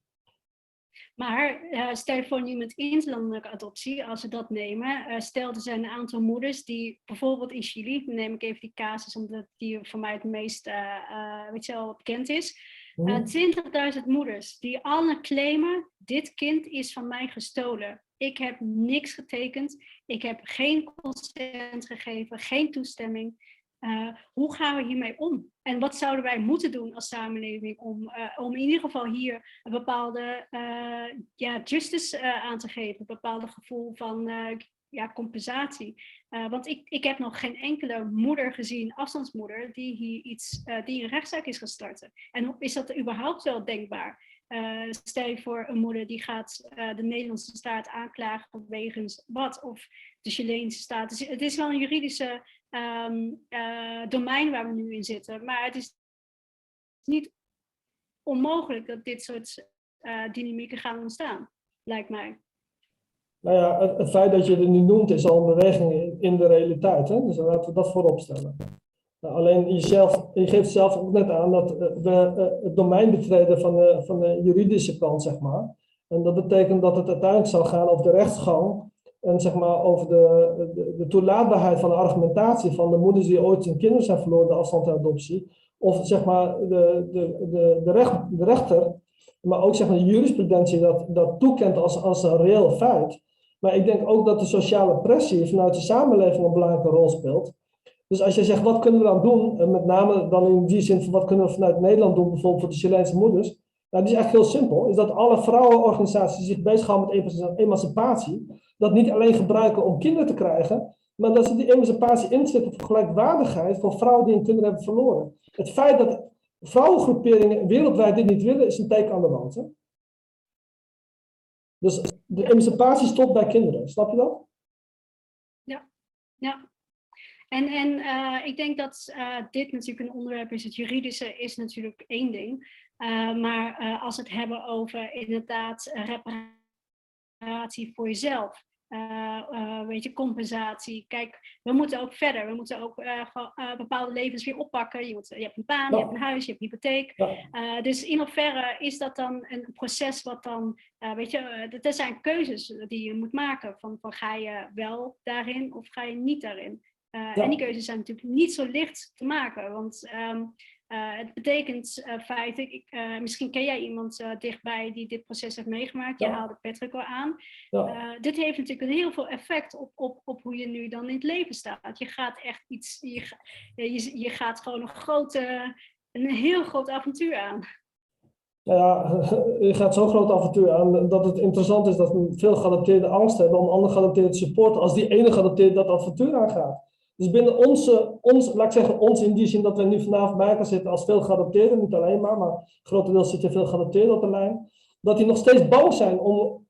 Maar uh, stel voor nu met interlandelijke adoptie, als we dat nemen, uh, stel er zijn een aantal moeders die bijvoorbeeld in Chili, dan neem ik even die casus omdat die voor mij het meest uh, weet je wel, bekend is, 20.000 mhm. moeders die alle claimen, dit kind is van mij gestolen. Ik heb niks getekend, ik heb geen consent gegeven, geen toestemming. Uh, hoe gaan we hiermee om? En wat zouden wij moeten doen als samenleving om, uh, om in ieder geval hier een bepaalde uh, ja, justice aan te geven, een bepaalde gevoel van ja, compensatie. want ik, ik heb nog geen enkele moeder gezien, afstandsmoeder, die hier iets, die een rechtszaak is gestart. En is dat überhaupt wel denkbaar? stel je voor een moeder die gaat de Nederlandse staat aanklagen wegens wat, of de Chileense staat. Het is wel een juridische um, domein waar we nu in zitten. Maar het is niet onmogelijk dat dit soort uh, dynamieken gaan ontstaan, lijkt mij. Nou ja, het, feit dat je het nu noemt is al een beweging in de realiteit. Hè? Dus laten we dat voorop stellen. Nou, alleen jezelf, je geeft zelf ook net aan dat uh, we het domein betreden van de, van de juridische kant, zeg maar. En dat betekent dat het uiteindelijk zal gaan over de rechtsgang en zeg maar over de, de, de, toelaatbaarheid van de argumentatie van de moeders die ooit hun kinderen zijn verloren de afstand en adoptie. Of zeg maar de, de, de, de, recht, de rechter, maar ook zeg maar de jurisprudentie dat, dat toekent als, als een reëel feit. Maar ik denk ook dat de sociale pressie vanuit de samenleving een belangrijke rol speelt. Dus als je zegt, wat kunnen we dan doen? En met name dan in die zin van wat kunnen we vanuit Nederland doen, bijvoorbeeld voor de Chileense moeders. Nou, is eigenlijk heel simpel. Is dat alle vrouwenorganisaties zich bezighouden met emancipatie, dat niet alleen gebruiken om kinderen te krijgen, maar dat ze die emancipatie inzetten voor gelijkwaardigheid voor vrouwen die hun kinderen hebben verloren. Het feit dat vrouwengroeperingen wereldwijd dit niet willen, is een teken aan de wand. Hè? Dus de emancipatie stopt bij kinderen, snap je dat? Ja, ja. En, en uh, ik denk dat uh, dit natuurlijk een onderwerp is. Het juridische is natuurlijk één ding. Uh, maar als we het hebben over inderdaad reparatie voor jezelf. Uh, weet je, compensatie. Kijk, we moeten ook verder. We moeten ook uh, bepaalde levens weer oppakken. Je, moet, je hebt een baan, je hebt een huis, je hebt een hypotheek. dus in hoeverre is dat dan een proces wat dan, weet je, er zijn keuzes die je moet maken. Van, van ga je wel daarin of ga je niet daarin? En die keuzes zijn natuurlijk niet zo licht te maken. Want um, uh, het betekent uh, feitelijk, ik, uh, misschien ken jij iemand dichtbij die dit proces heeft meegemaakt. Ja. Je haalde Patrick al aan. Ja. dit heeft natuurlijk heel veel effect op, op, op hoe je nu dan in het leven staat. Je gaat echt iets, je, je, je gaat gewoon een, grote, een heel groot avontuur aan. Nou ja, je gaat zo'n groot avontuur aan dat het interessant is dat veel geadapteerde angst hebben om andere geadapteerde te supporten als die ene geadapteerde dat avontuur aangaat. Dus binnen onze, ons, laat ik zeggen, ons in die zin dat we nu vanavond elkaar zitten als veel geadopteerden, niet alleen maar, maar grotendeels zitten veel geadopteerden op de lijn, dat die nog steeds bang zijn om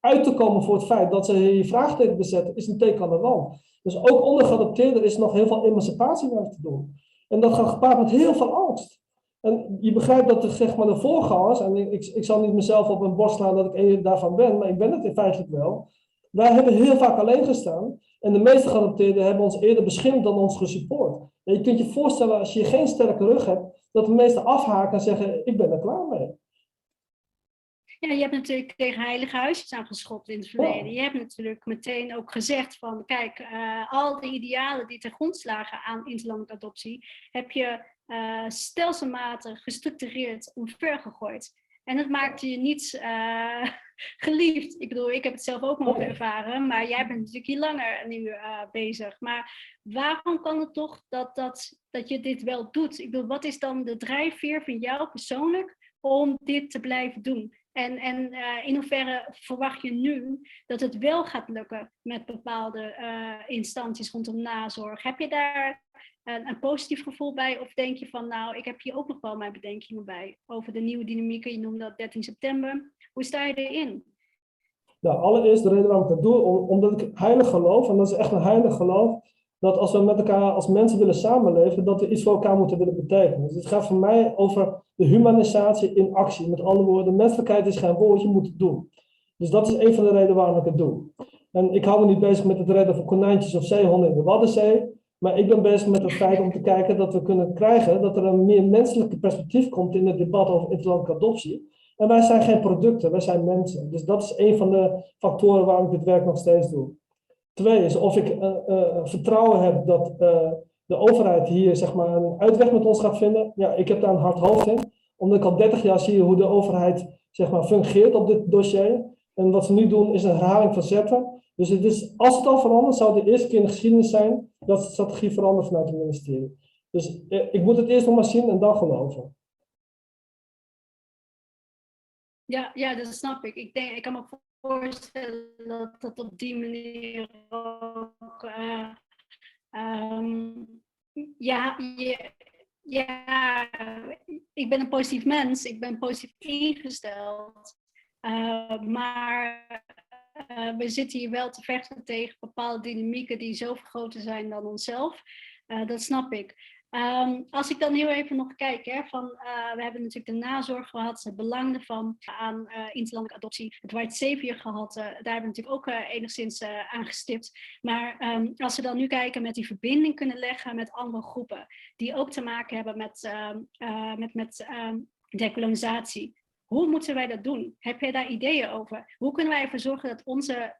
uit te komen voor het feit dat ze hier vraagteken bezetten, is een teken aan de wand. Dus ook onder geadopteerden is nog heel veel emancipatie te doen. En dat gaat gepaard met heel veel angst. En je begrijpt dat de, zeg maar, de voorgangers, en ik, ik zal niet mezelf op mijn borst slaan dat ik een daarvan ben, maar ik ben het in feitelijk wel. Wij hebben heel vaak alleen gestaan. En de meeste geadopteerden hebben ons eerder beschermd dan ons gesupport. En je kunt je voorstellen, als je geen sterke rug hebt, dat de meesten afhaken en zeggen: Ik ben er klaar mee. Ja, je hebt natuurlijk tegen heilige huisjes aangeschopt in het verleden. Je hebt natuurlijk meteen ook gezegd van, kijk, uh, al de idealen die ten grondslagen aan interlandelijke adoptie, heb je uh, stelselmatig gestructureerd omvergegooid. En dat maakte je niet uh, geliefd. Ik bedoel, ik heb het zelf ook mogen ervaren, maar jij bent natuurlijk hier langer nu uh, bezig. Maar waarom kan het toch dat, dat, dat je dit wel doet? Ik bedoel, wat is dan de drijfveer van jou persoonlijk om dit te blijven doen? En, en uh, in hoeverre verwacht je nu dat het wel gaat lukken met bepaalde uh, instanties rondom nazorg? Heb je daar een, een, positief gevoel bij? Of denk je van, nou, ik heb hier ook nog wel mijn bedenkingen bij over de nieuwe dynamieken. Je noemde dat 13 september. Hoe sta je erin? Nou, allereerst de reden waarom ik dat doe, omdat ik heilig geloof, en dat is echt een heilig geloof, dat als we met elkaar als mensen willen samenleven, dat we iets voor elkaar moeten willen betekenen. Dus het gaat voor mij over de humanisatie in actie. Met andere woorden, menselijkheid is geen woord, je moet het doen. Dus dat is een van de redenen waarom ik het doe. En ik hou me niet bezig met het redden van konijntjes of zeehonden in de Waddenzee. Maar ik ben bezig met het feit om te kijken dat we kunnen krijgen dat er een meer menselijke perspectief komt in het debat over interlandelijke adoptie. En wij zijn geen producten, wij zijn mensen. Dus dat is een van de factoren waarom ik dit werk nog steeds doe. Twee is of ik uh, uh, vertrouwen heb dat uh, de overheid hier zeg maar, een uitweg met ons gaat vinden. Ja, ik heb daar een hard hoofd in. Omdat ik al 30 jaar zie hoe de overheid zeg maar, fungeert op dit dossier. En wat ze nu doen is een herhaling van zetten. Dus het is, als het al verandert, zou het de eerste keer in de geschiedenis zijn dat de strategie verandert vanuit het ministerie. Dus ik moet het eerst nog maar zien en dan geloven. Ja, ja, dat snap ik. Ik, denk, ik kan me voorstellen dat dat op die manier ook. Uh, um, ja, ja, ik ben een positief mens, ik ben positief ingesteld. Uh, maar uh, we zitten hier wel te vechten tegen bepaalde dynamieken die zoveel groter zijn dan onszelf. dat snap ik. Um, als ik dan heel even nog kijk, hè, van, uh, we hebben natuurlijk de nazorg gehad, het belang ervan aan uh, interlandelijke adoptie, het white savior gehad, daar hebben we natuurlijk ook enigszins aan gestipt. Maar um, als we dan nu kijken met die verbinding kunnen leggen met andere groepen, die ook te maken hebben met, um, met, met. Hoe moeten wij dat doen? Heb je daar ideeën over? Hoe kunnen wij ervoor zorgen dat onze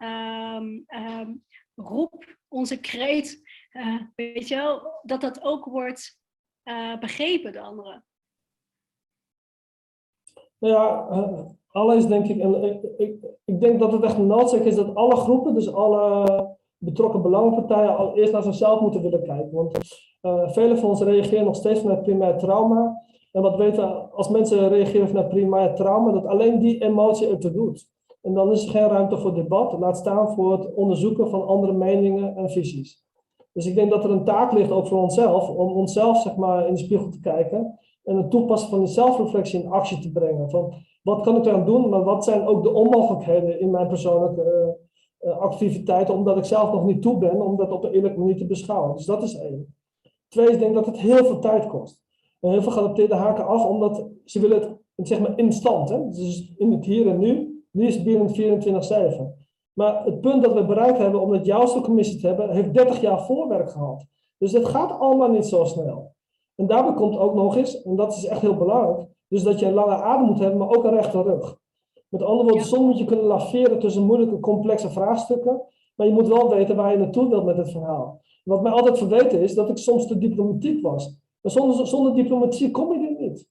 roep, onze kreet, uh, weet je wel, dat dat ook wordt uh, begrepen door anderen. Nou ja, uh, allereerst denk ik, ik, ik, denk dat het echt noodzaak is dat alle groepen, dus alle betrokken belangenpartijen, al eerst naar zichzelf moeten willen kijken. Want vele van ons reageren nog steeds vanuit primair trauma. En wat weten als mensen reageren vanuit primair trauma, dat alleen die emotie het doet. En dan is er geen ruimte voor debat, laat staan voor het onderzoeken van andere meningen en visies. Dus ik denk dat er een taak ligt ook voor onszelf, om onszelf zeg maar, in de spiegel te kijken en het toepassen van die zelfreflectie in actie te brengen. Van wat kan ik eraan doen, maar wat zijn ook de onmogelijkheden in mijn persoonlijke uh, activiteiten, omdat ik zelf nog niet toe ben om dat op een eerlijke manier te beschouwen. Dus dat is één. Twee, ik denk dat het heel veel tijd kost. En heel veel geadopteerden haken af, omdat ze willen het zeg maar instant. Hè? Dus in het hier en nu, liefst binnen 24-7. Maar het punt dat we bereikt hebben om het juiste commissie te hebben, heeft 30 jaar voorwerk gehad. Dus het gaat allemaal niet zo snel. En daarbij komt ook nog eens, en dat is echt heel belangrijk, dus dat je een lange adem moet hebben, maar ook een rechte rug. Met andere woorden, soms moet je kunnen laveren tussen moeilijke, complexe vraagstukken, maar je moet wel weten waar je naartoe wilt met het verhaal. Wat mij altijd verweten is dat ik soms te diplomatiek was. Maar zonder, zonder diplomatie kom je er niet.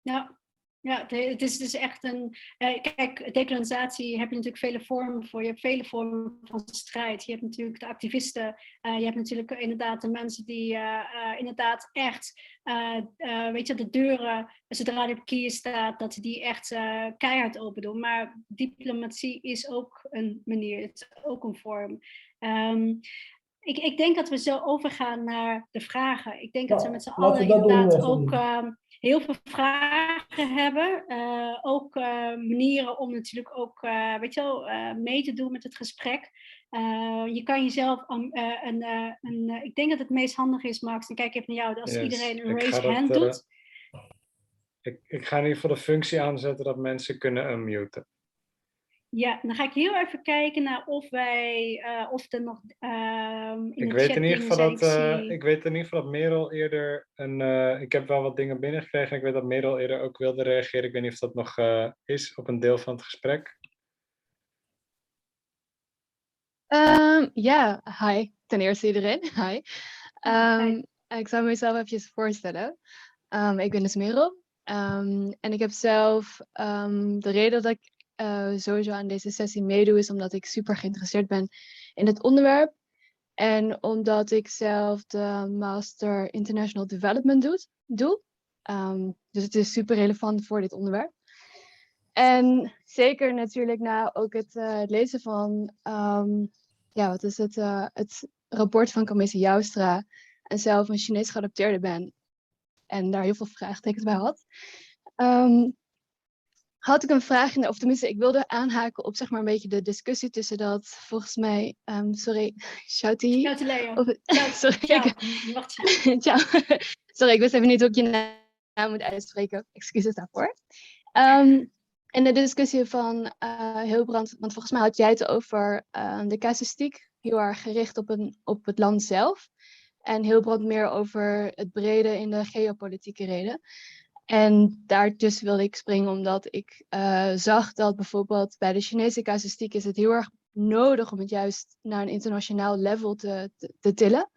Ja, ja, het is dus echt een. Eh, kijk, decolonisatie heb je natuurlijk vele vormen voor. Je hebt vele vormen van strijd. Je hebt natuurlijk de activisten. Uh, je hebt natuurlijk inderdaad de mensen die uh, inderdaad echt. weet je, de deuren, zodra die op staat, dat die echt keihard open doen. Maar diplomatie is ook een manier, het is ook een vorm. Um, ik, ik, denk dat we zo overgaan naar de vragen. Ik denk dat we met z'n allen inderdaad ook heel veel vragen hebben. Uh, ook uh, manieren om natuurlijk ook, uh, weet je wel, mee te doen met het gesprek. je kan jezelf een, een, ik denk dat het meest handig is, Max, en kijk even naar jou, als yes, iedereen een raise hand doet. Ik, ik ga in ieder geval de functie aanzetten dat mensen kunnen unmuten. Ja, dan ga ik heel even kijken naar of wij, uh, of er nog uh, in ik weet in ieder geval dat, uh, ik weet in ieder geval dat Merel eerder een, uh, ik heb wel wat dingen binnengekregen. Ik weet dat Merel eerder ook wilde reageren. Ik weet niet of dat nog is op een deel van het gesprek. Um, ja, hi. Ten eerste iedereen. Hi. Um, hi. Ik zou mezelf even voorstellen. Um, ik ben dus Merel. en ik heb zelf de reden dat ik uh, sowieso aan deze sessie meedoe, is omdat ik super geïnteresseerd ben in het onderwerp. En omdat ik zelf de Master International Development doe. doe. Um, dus het is super relevant voor dit onderwerp. en zeker natuurlijk na ook het, het lezen van, um, ja, wat is het, uh, het rapport van commissie Joustra en zelf een Chinees geadopteerde ben en daar heel veel vraagtekens bij had, um, had ik een vraag, of tenminste, ik wilde aanhaken op zeg maar een beetje de discussie tussen dat, volgens mij, um, sorry, Shouty? Shouty sorry, ik, sorry, ik wist even niet hoe ik je naam moet uitspreken. Excuses daarvoor. Um, en de discussie van uh, Hilbrand, want volgens mij had jij het over uh, de casuïstiek, heel erg gericht op, een, op het land zelf. En Hilbrand meer over het brede in de geopolitieke reden. En daartussen wilde ik springen omdat ik uh, zag dat bijvoorbeeld bij de Chinese casuïstiek is het heel erg nodig om het juist naar een internationaal level te, te, tillen.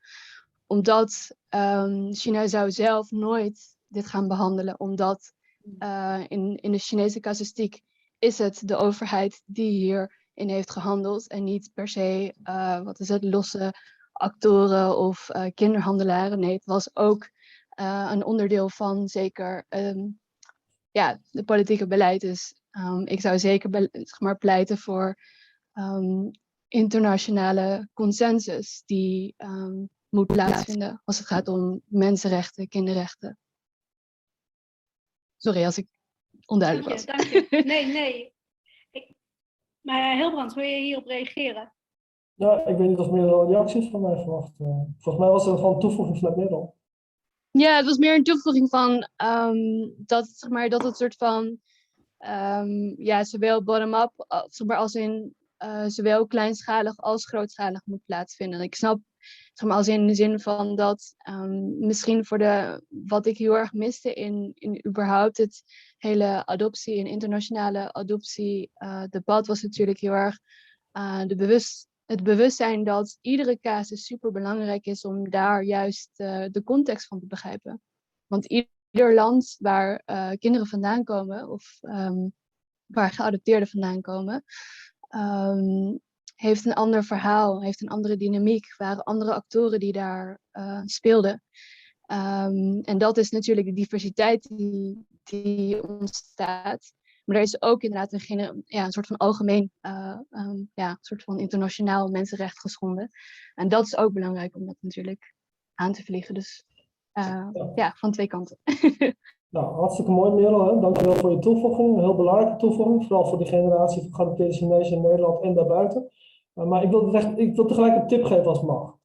Omdat um, China zou zelf nooit dit gaan behandelen, omdat uh, in, in de Chinese casuïstiek is het de overheid die hierin heeft gehandeld en niet per se, uh, wat is het, losse actoren of kinderhandelaren. Nee, het was ook een onderdeel van zeker um, ja, de politieke beleid. Dus um, ik zou zeker zeg maar, pleiten voor um, internationale consensus die moet plaatsvinden als het gaat om mensenrechten, kinderrechten. Sorry als ik onduidelijk dank je, was. Dank je. Nee, nee. Ik, maar Hilbrand, wil je hierop reageren? Ja, ik weet niet of meer reacties van mij verwacht. Uh, volgens mij was er gewoon een toevoeging van middel. Ja, het was meer een toevoeging van um, dat, zeg maar, dat het soort van, um, ja, zowel bottom-up, zeg maar, als in uh, zowel kleinschalig als grootschalig moet plaatsvinden. Ik snap zeg maar, als in de zin van dat um, misschien voor de, wat ik heel erg miste in, in überhaupt het hele adoptie en internationale adoptie uh, debat was natuurlijk heel erg de bewust, het bewustzijn dat iedere casus super belangrijk is om daar juist uh, de context van te begrijpen. Want ieder land waar kinderen vandaan komen of um, waar geadopteerden vandaan komen, um, heeft een ander verhaal, heeft een andere dynamiek, waren andere actoren die daar uh, speelden. Um, en dat is natuurlijk de diversiteit die, die ontstaat. Maar er is ook inderdaad een, ja, een soort van algemeen, uh, um, ja, een soort van internationaal mensenrecht geschonden. En dat is ook belangrijk om dat natuurlijk aan te vliegen. Dus uh, ja. ja. van twee kanten. nou, hartstikke mooi Merel. Hè? Dankjewel voor je toevoeging. Een heel belangrijke toevoeging. Vooral voor de generatie van geadopteerde Chinezen in Nederland en daarbuiten. Uh, maar ik wil, echt, ik wil tegelijk een tip geven als het mag.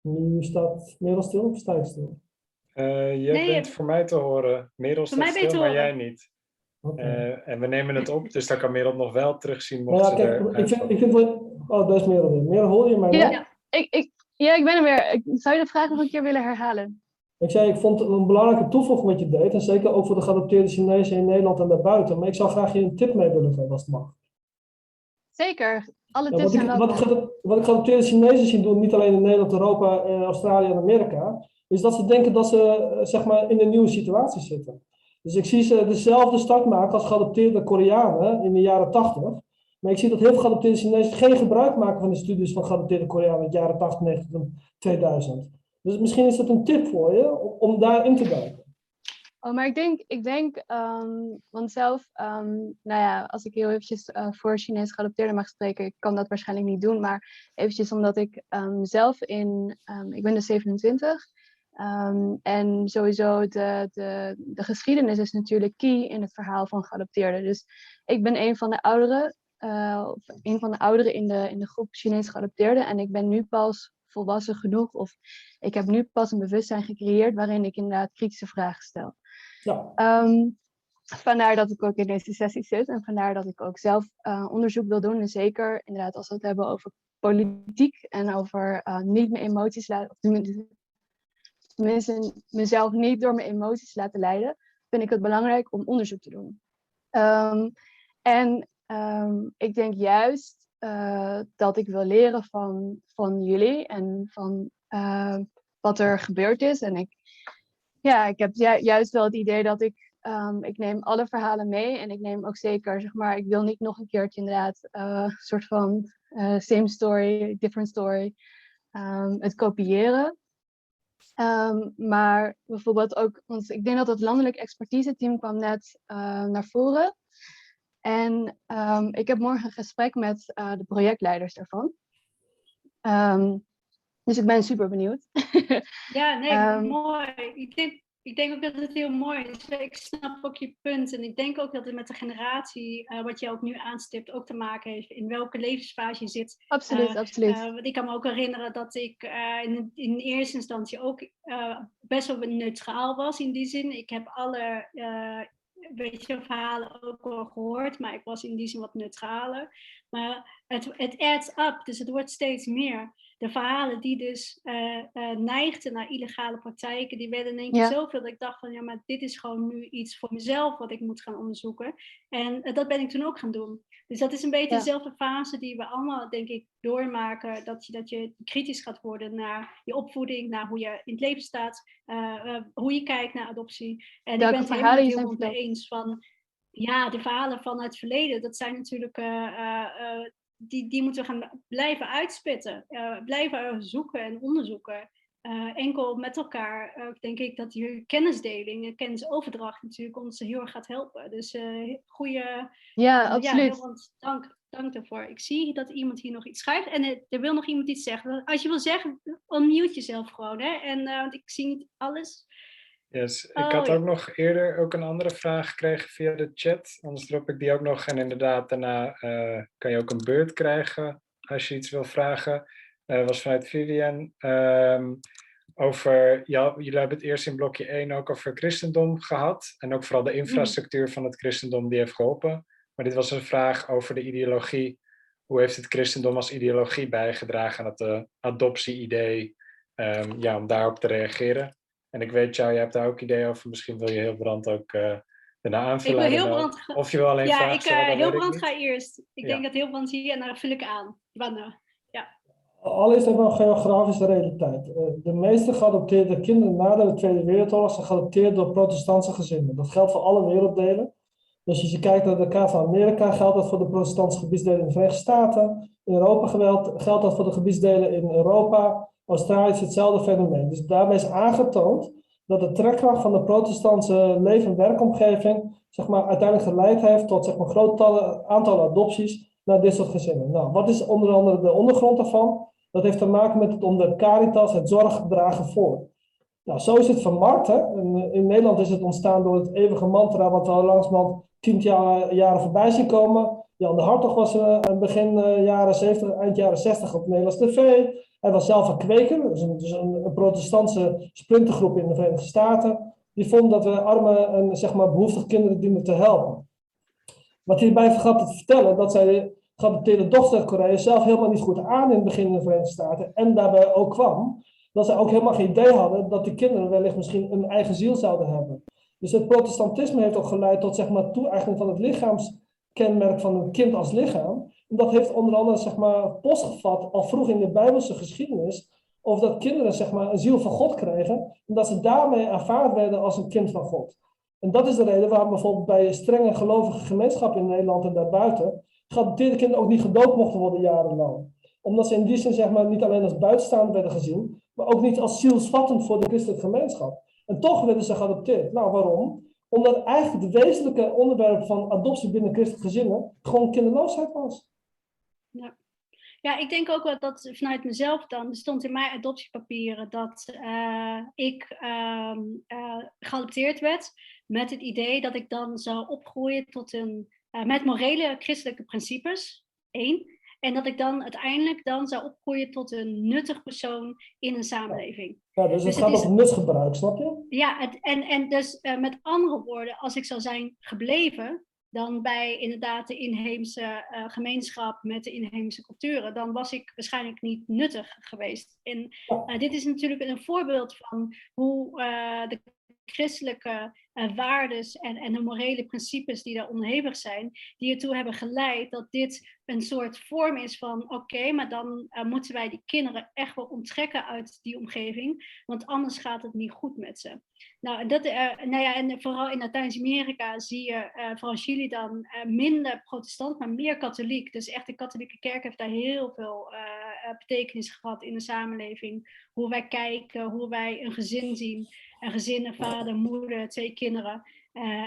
Nu staat Merel stil of sta ik stil? Uh, je nee, bent je... voor mij te horen. Merel staat stil, maar jij niet. Uh, en we nemen het op, dus dan kan Merel nog wel terugzien. Mocht ja, kijk, ik vind, ik vind, oh, daar is Merel weer. Merel, hoor je mij ja, ja, ik, ik, ja, ik ben er weer. Ik, zou je de vraag nog een keer willen herhalen? Ik zei, ik vond het een belangrijke toevoeging wat je deed. En zeker ook voor de geadopteerde Chinezen in Nederland en daarbuiten. Maar ik zou graag je een tip mee willen geven als het mag. Zeker. Alle tips ja, wat, ik, wat, ik, wat ik geadopteerde Chinezen zie doen, niet alleen in Nederland, Europa, eh, Australië en Amerika, is dat ze denken dat ze eh, zeg maar, in een nieuwe situatie zitten. Dus ik zie ze dezelfde start maken als geadopteerde Koreanen in de jaren 80. Maar ik zie dat heel veel geadopteerde Chinezen geen gebruik maken van de studies van geadopteerde Koreanen in de jaren 80, 90 en 2000. Dus misschien is dat een tip voor je om daarin te duiken. Oh, maar ik denk, ik denk um, want zelf, um, nou ja, als ik heel eventjes uh, voor Chinees geadopteerden mag spreken, ik kan dat waarschijnlijk niet doen, maar eventjes omdat ik um, zelf in, ik ben dus 27, en sowieso de, de, de geschiedenis is natuurlijk key in het verhaal van geadopteerden. Dus ik ben een van de ouderen, uh, of een van de ouderen in de, in de groep Chinees geadopteerden en ik ben nu pas volwassen genoeg of ik heb nu pas een bewustzijn gecreëerd waarin ik inderdaad kritische vragen stel. Ja. Um, vandaar dat ik ook in deze sessie zit en vandaar dat ik ook zelf uh, onderzoek wil doen. En zeker inderdaad als we het hebben over politiek en over uh, niet mijn emoties laten, of tenminste mezelf niet door mijn emoties laten leiden, vind ik het belangrijk om onderzoek te doen. Um, en um, ik denk juist uh, dat ik wil leren van, van jullie en van uh, wat er gebeurd is. En ik, ja, ik heb ju juist wel het idee dat ik, um, ik neem alle verhalen mee en ik neem ook zeker, zeg maar, ik wil niet nog een keertje inderdaad een uh, soort van same story, different story, het kopiëren. Ehm, maar bijvoorbeeld ook, want ik denk dat het landelijk expertise team kwam net uh, naar voren. En um, ik heb morgen een gesprek met uh, de projectleiders daarvan. Um, dus ik ben super benieuwd. ja, nee, mooi. Ik denk, ik denk ook dat het heel mooi is. Ik snap ook je punt. En ik denk ook dat het met de generatie, uh, wat je ook nu aanstipt, ook te maken heeft. In welke levensfase je zit. Absoluut, uh, absoluut. Uh, want ik kan me ook herinneren dat ik in, in eerste instantie ook best wel neutraal was in die zin. Ik heb alle weet je, verhalen ook wel gehoord, maar ik was in die zin wat neutraler. Maar het adds up, dus het wordt steeds meer. De verhalen die dus uh, uh, neigden naar illegale praktijken, die werden in één keer ja. zoveel dat ik dacht van ja, maar dit is gewoon nu iets voor mezelf wat ik moet gaan onderzoeken. En uh, dat ben ik toen ook gaan doen. Dus dat is een beetje ja. dezelfde fase die we allemaal, denk ik, doormaken. Dat je, dat je kritisch gaat worden naar je opvoeding, naar hoe je in het leven staat, hoe je kijkt naar adoptie. En ik ben het helemaal heel mee eens van ja, de verhalen van het verleden, dat zijn natuurlijk, uh, uh, die, die moeten we gaan blijven uitspitten, uh, blijven zoeken en onderzoeken. enkel met elkaar denk ik dat die kennisdeling en kennisoverdracht natuurlijk ons heel erg gaat helpen. Dus goede. Ja, absoluut. Ja, dank, dank daarvoor. Ik zie dat iemand hier nog iets schrijft en er wil nog iemand iets zeggen. Als je wil zeggen, unmute jezelf gewoon. Hè? En, want ik zie niet alles. Yes. Ik oh, had ook nog eerder ook een andere vraag gekregen via de chat. Anders drop ik die ook nog. En inderdaad, daarna uh, kan je ook een beurt krijgen als je iets wil vragen. Uh, was vanuit Vivian. Um, over, ja, jullie hebben het eerst in blokje 1 ook over christendom gehad. En ook vooral de infrastructuur mm. van het christendom die heeft geholpen. Maar dit was een vraag over de ideologie. Hoe heeft het christendom als ideologie bijgedragen aan het uh, adoptie-idee? Um, ja, om daarop te reageren. En ik weet jou, jij hebt daar ook ideeën over. Misschien wil je heel brand ook uh, daarna aanvullen. Ik wil heel brand Of je wil alleen Ja, ik, uh, heel brand ga eerst. Ik ja. denk dat heel brand hier en dan vul ik aan. Wanneer? Ja. Allereerst even een geografische realiteit. Uh, de meeste geadopteerde kinderen na de Tweede Wereldoorlog zijn geadopteerd door protestantse gezinnen. Dat geldt voor alle werelddelen. Dus als je kijkt naar de kaart van Amerika, geldt dat voor de protestantse gebiedsdelen in de Verenigde Staten. In Europa geldt, geldt dat voor de gebiedsdelen in Europa. Australië is hetzelfde fenomeen. Dus daarbij is aangetoond dat de trekkracht van de protestantse leef- en werkomgeving zeg maar, uiteindelijk geleid heeft tot zeg maar, groot aantal adopties naar dit soort gezinnen. Nou, wat is onder andere de ondergrond daarvan? Dat heeft te maken met het onderwerp Caritas, het zorgdragen voor. Nou, zo is het vermarkt. Hè? In, in, Nederland is het ontstaan door het eeuwige mantra, wat we al langzamerhand tien jaar, jaren voorbij zien komen. Jan de Hartog was uh, begin uh, jaren 70, eind jaren 60 op Nederlands tv. Hij was zelf een kweker, dus een, dus een, een protestantse splintergroep in de Verenigde Staten. Die vond dat we arme en zeg maar, behoeftige kinderen dienen te helpen. Wat hierbij vergat te vertellen, dat zij de dochter uit Korea zelf helemaal niet goed aan in het begin in de Verenigde Staten. En daarbij ook kwam dat zij ook helemaal geen idee hadden dat die kinderen wellicht misschien een eigen ziel zouden hebben. Dus het protestantisme heeft ook geleid tot zeg maar, toe-eigening van het lichaamskenmerk van een kind als lichaam. En dat heeft onder andere zeg maar, postgevat al vroeg in de Bijbelse geschiedenis. Of dat kinderen zeg maar, een ziel van God kregen. En dat ze daarmee aanvaard werden als een kind van God. En dat is de reden waarom bijvoorbeeld bij strenge gelovige gemeenschappen in Nederland en daarbuiten. geadopteerde kinderen ook niet gedoopt mochten worden jarenlang. Omdat ze in die zin zeg maar, niet alleen als buitenstaander werden gezien. maar ook niet als zielsvattend voor de christelijke gemeenschap. En toch werden ze geadopteerd. Nou, waarom? Omdat eigenlijk het wezenlijke onderwerp van adoptie binnen christelijke gezinnen gewoon kinderloosheid was. Ja. ja, ik denk ook wel dat vanuit mezelf dan, stond in mijn adoptiepapieren dat uh, ik uh, geadopteerd werd met het idee dat ik dan zou opgroeien tot een, eh, met morele christelijke principes, één. En dat ik dan uiteindelijk dan zou opgroeien tot een nuttig persoon in een samenleving. Ja, dus het dus gaat om nutgebruik, snap je? Ja, het, en, en dus met andere woorden, als ik zou zijn gebleven, dan bij inderdaad de inheemse uh, gemeenschap met de inheemse culturen, dan was ik waarschijnlijk niet nuttig geweest. En uh, dit is natuurlijk een voorbeeld van hoe uh, de christelijke uh, waardes en, en de morele principes die daar onderhevig zijn, die ertoe hebben geleid dat dit een soort vorm is van oké, maar dan uh, moeten wij die kinderen echt wel onttrekken uit die omgeving, want anders gaat het niet goed met ze. Nou, dat, uh, nou ja, en vooral in Latijns-Amerika zie je, vooral Chili dan, minder protestant, maar meer katholiek. Dus echt de katholieke kerk heeft daar heel veel betekenis gehad in de samenleving. Hoe wij kijken, hoe wij een gezin zien. Een gezin, een vader, moeder, twee kinderen.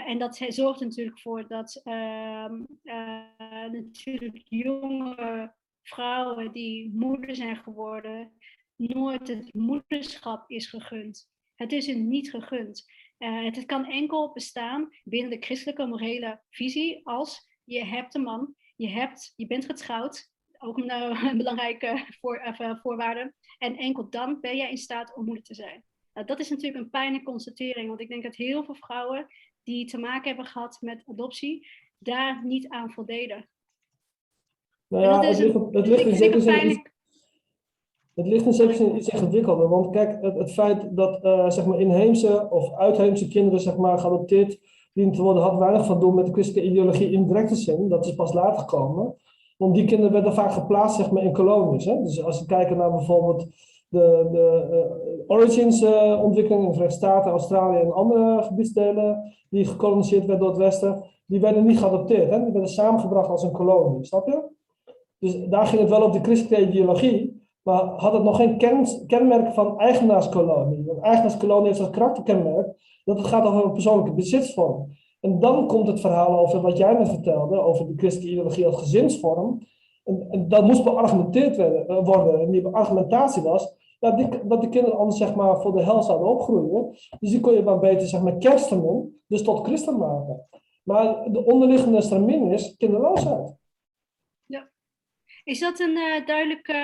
en dat zorgt er natuurlijk voor dat ehm, natuurlijk jonge vrouwen die moeder zijn geworden, nooit het moederschap is gegund. Het is hun niet gegund. Uh, het kan enkel bestaan binnen de christelijke morele visie als je hebt een man, je, hebt, je bent getrouwd, ook een, uh, belangrijke voor, uh, voorwaarde, en enkel dan ben jij in staat om moeder te zijn. Nou, dat is natuurlijk een pijnlijke constatering, want ik denk dat heel veel vrouwen die te maken hebben gehad met adoptie, daar niet aan voldeden. Nou ja, het ligt, het ligt in zekere zin het ligt in zekere zin iets ingewikkelder. Want kijk, het, het feit dat uh, zeg maar inheemse of uitheemse kinderen zeg maar, geadopteerd dienen te worden, had weinig van doen met de christelijke ideologie in directe zin. Dat is pas later gekomen. Want die kinderen werden vaak geplaatst zeg maar, in kolonies. Hè? Dus als we kijken naar bijvoorbeeld de, de uh, origins-ontwikkeling in de Verenigde Staten, Australië en andere gebiedsdelen die gekoloniseerd werden door het Westen, die werden niet geadopteerd. Hè? Die werden samengebracht als een kolonie. Snap je? Dus daar ging het wel op de christelijke ideologie. Maar had het nog geen ken, kenmerk van eigenaarskolonie. Want eigenaarskolonie heeft als karakterkenmerk dat het gaat over een persoonlijke bezitsvorm. En dan komt het verhaal over wat jij net vertelde, over de christelijke ideologie als gezinsvorm. En, en dat moest beargumenteerd eh, worden. En die argumentatie was dat, de kinderen anders zeg maar, voor de hel zouden opgroeien. Dus die kon je maar beter zeg maar, kerstenen, dus tot christen maken. Maar de onderliggende stramien is kinderloosheid. Is dat een uh, duidelijke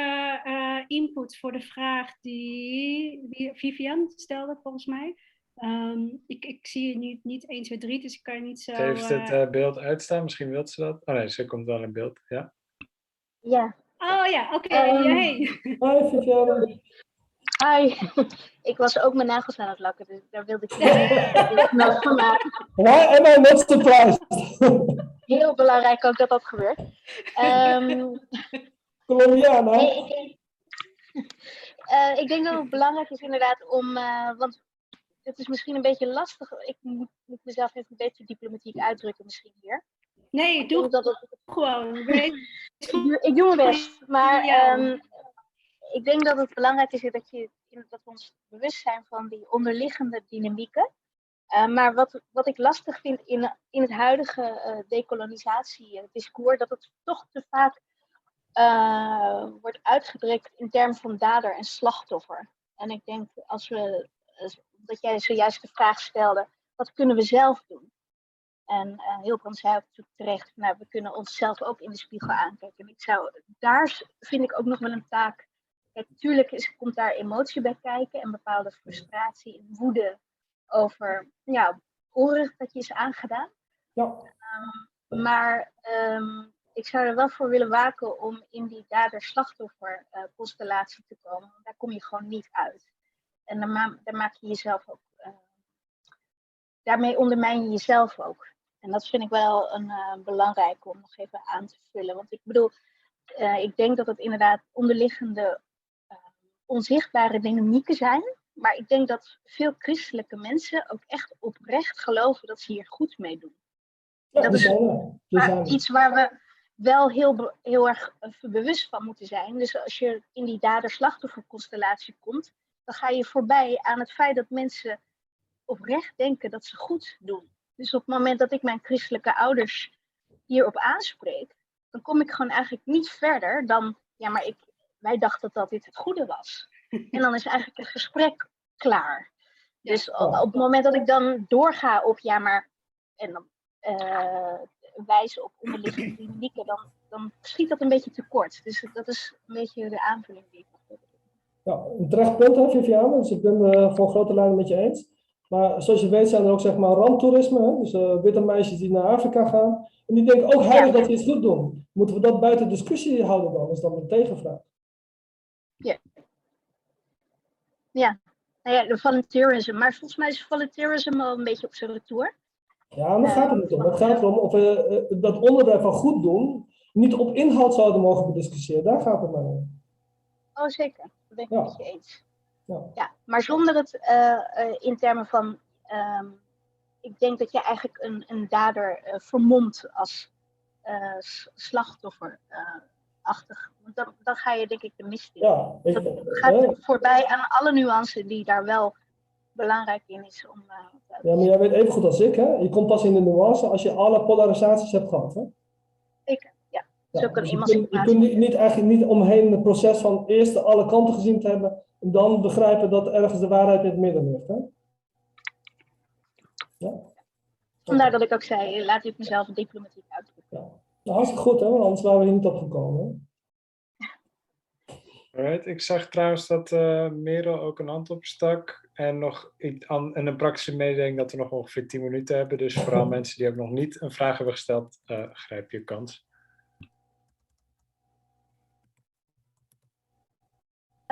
uh, input voor de vraag die Vivian stelde, volgens mij? Um, ik, ik zie je nu niet 1, 2, 3, dus ik kan je niet zo... Ze heeft het uh, beeld uitstaan, misschien wilt ze dat. Oh nee, ze komt wel in beeld, ja. Ja. Oh ja, oké. Okay. Um, hey. Hi. Hi. ik was ook mijn nagels aan het lakken, dus daar wilde ik niet van maken. Why am I not surprised? Heel belangrijk ook dat dat gebeurt. Um, Colombiana. Nee, ik, denk, uh, ik denk dat het belangrijk is inderdaad om, uh, want het is misschien een beetje lastig. Ik moet, moet mezelf even een beetje diplomatiek uitdrukken misschien hier. Nee, doe dat het gewoon. ik, ik doe mijn best. Maar ja. um, ik denk dat het belangrijk is dat, je, dat we ons bewust zijn van die onderliggende dynamieken. Uh, maar wat, wat ik lastig vind in, in het huidige uh, decolonisatiediscours, dat het toch te vaak uh, wordt uitgedrukt in termen van dader en slachtoffer. En ik denk, als we, dat jij zojuist de vraag stelde, wat kunnen we zelf doen? En uh, Hilbrand zei ook terecht, nou, we kunnen onszelf ook in de spiegel aankijken. En ik zou, daar vind ik ook nog wel een taak. Natuurlijk is, komt daar emotie bij kijken en bepaalde frustratie en woede over ja, dat je is aangedaan. Ja. Um, maar um, ik zou er wel voor willen waken om in die dader-slachtoffer uh, constellatie te komen. Daar kom je gewoon niet uit. En dan, ma dan maak je jezelf ook. Uh, daarmee ondermijn je jezelf ook. En dat vind ik wel een uh, belangrijke om nog even aan te vullen. Want ik bedoel, ik denk dat het inderdaad onderliggende onzichtbare dynamieken zijn maar ik denk dat veel christelijke mensen ook echt oprecht geloven dat ze hier goed mee doen. Ja, dat is iets waar we wel heel, heel erg bewust van moeten zijn. Dus als je in die dader-slachtoffer-constellatie komt, dan ga je voorbij aan het feit dat mensen oprecht denken dat ze goed doen. Dus op het moment dat ik mijn christelijke ouders hierop aanspreek, dan kom ik gewoon eigenlijk niet verder dan, ja, maar ik, wij dachten dat dit het goede was. En dan is eigenlijk het gesprek klaar. Dus op, op het moment dat ik dan doorga op ja, maar en dan uh, wijzen op onderliggende dynamieken, dan, dan schiet dat een beetje tekort. Dus dat is een beetje de aanvulling die ik nog Ja, een terecht punt hè, Viviane. Dus ik ben uh, voor grote lijnen met je eens. Maar zoals je weet zijn er ook zeg maar randtoerisme. Hè? Dus uh, witte meisjes die naar Afrika gaan. En die denken ook heilig ja. dat die iets goed doen. Moeten we dat buiten discussie houden dan? is dan een tegenvraag. Ja, ja, nou ja, de volunteerism. Maar volgens mij is volunteerism al een beetje op zijn retour. Ja, maar gaat het niet om. Het gaat erom of we uh, dat onderdeel van goed doen niet op inhoud zouden mogen bediscussiëren. Daar gaat het maar om. Oh, zeker. Ben ik ja. met je eens. Ja. ja. maar zonder het uh, uh, in termen van... Um, ik denk dat je eigenlijk een, een dader vermomt als slachtoffer achtig. Want dan, dan ga je denk ik de mist in. Ja, ik, dat eh, gaat voorbij aan alle nuances die daar wel belangrijk in is om. Uh, ja, maar jij weet even goed als ik, hè? Je komt pas in de nuance als je alle polarisaties hebt gehad, hè? Ik, ja. Ja, Zo kan dus iemand je kunt, je kunt niet, niet, eigenlijk niet omheen het proces van eerst alle kanten gezien te hebben en dan begrijpen dat ergens de waarheid in het midden ligt. Hè? Ja? Vandaar dat ik ook zei, laat ik mezelf diplomatiek uitdrukken. Ja. Nou, hartstikke goed, hè? want anders waren we hier niet opgekomen. Right. Ik zag trouwens dat uh, Merel ook een hand opstak. En nog en een praktische mededeling dat we nog ongeveer 10 minuten hebben. Dus vooral mensen die ook nog niet een vraag hebben gesteld, uh, grijp je kans.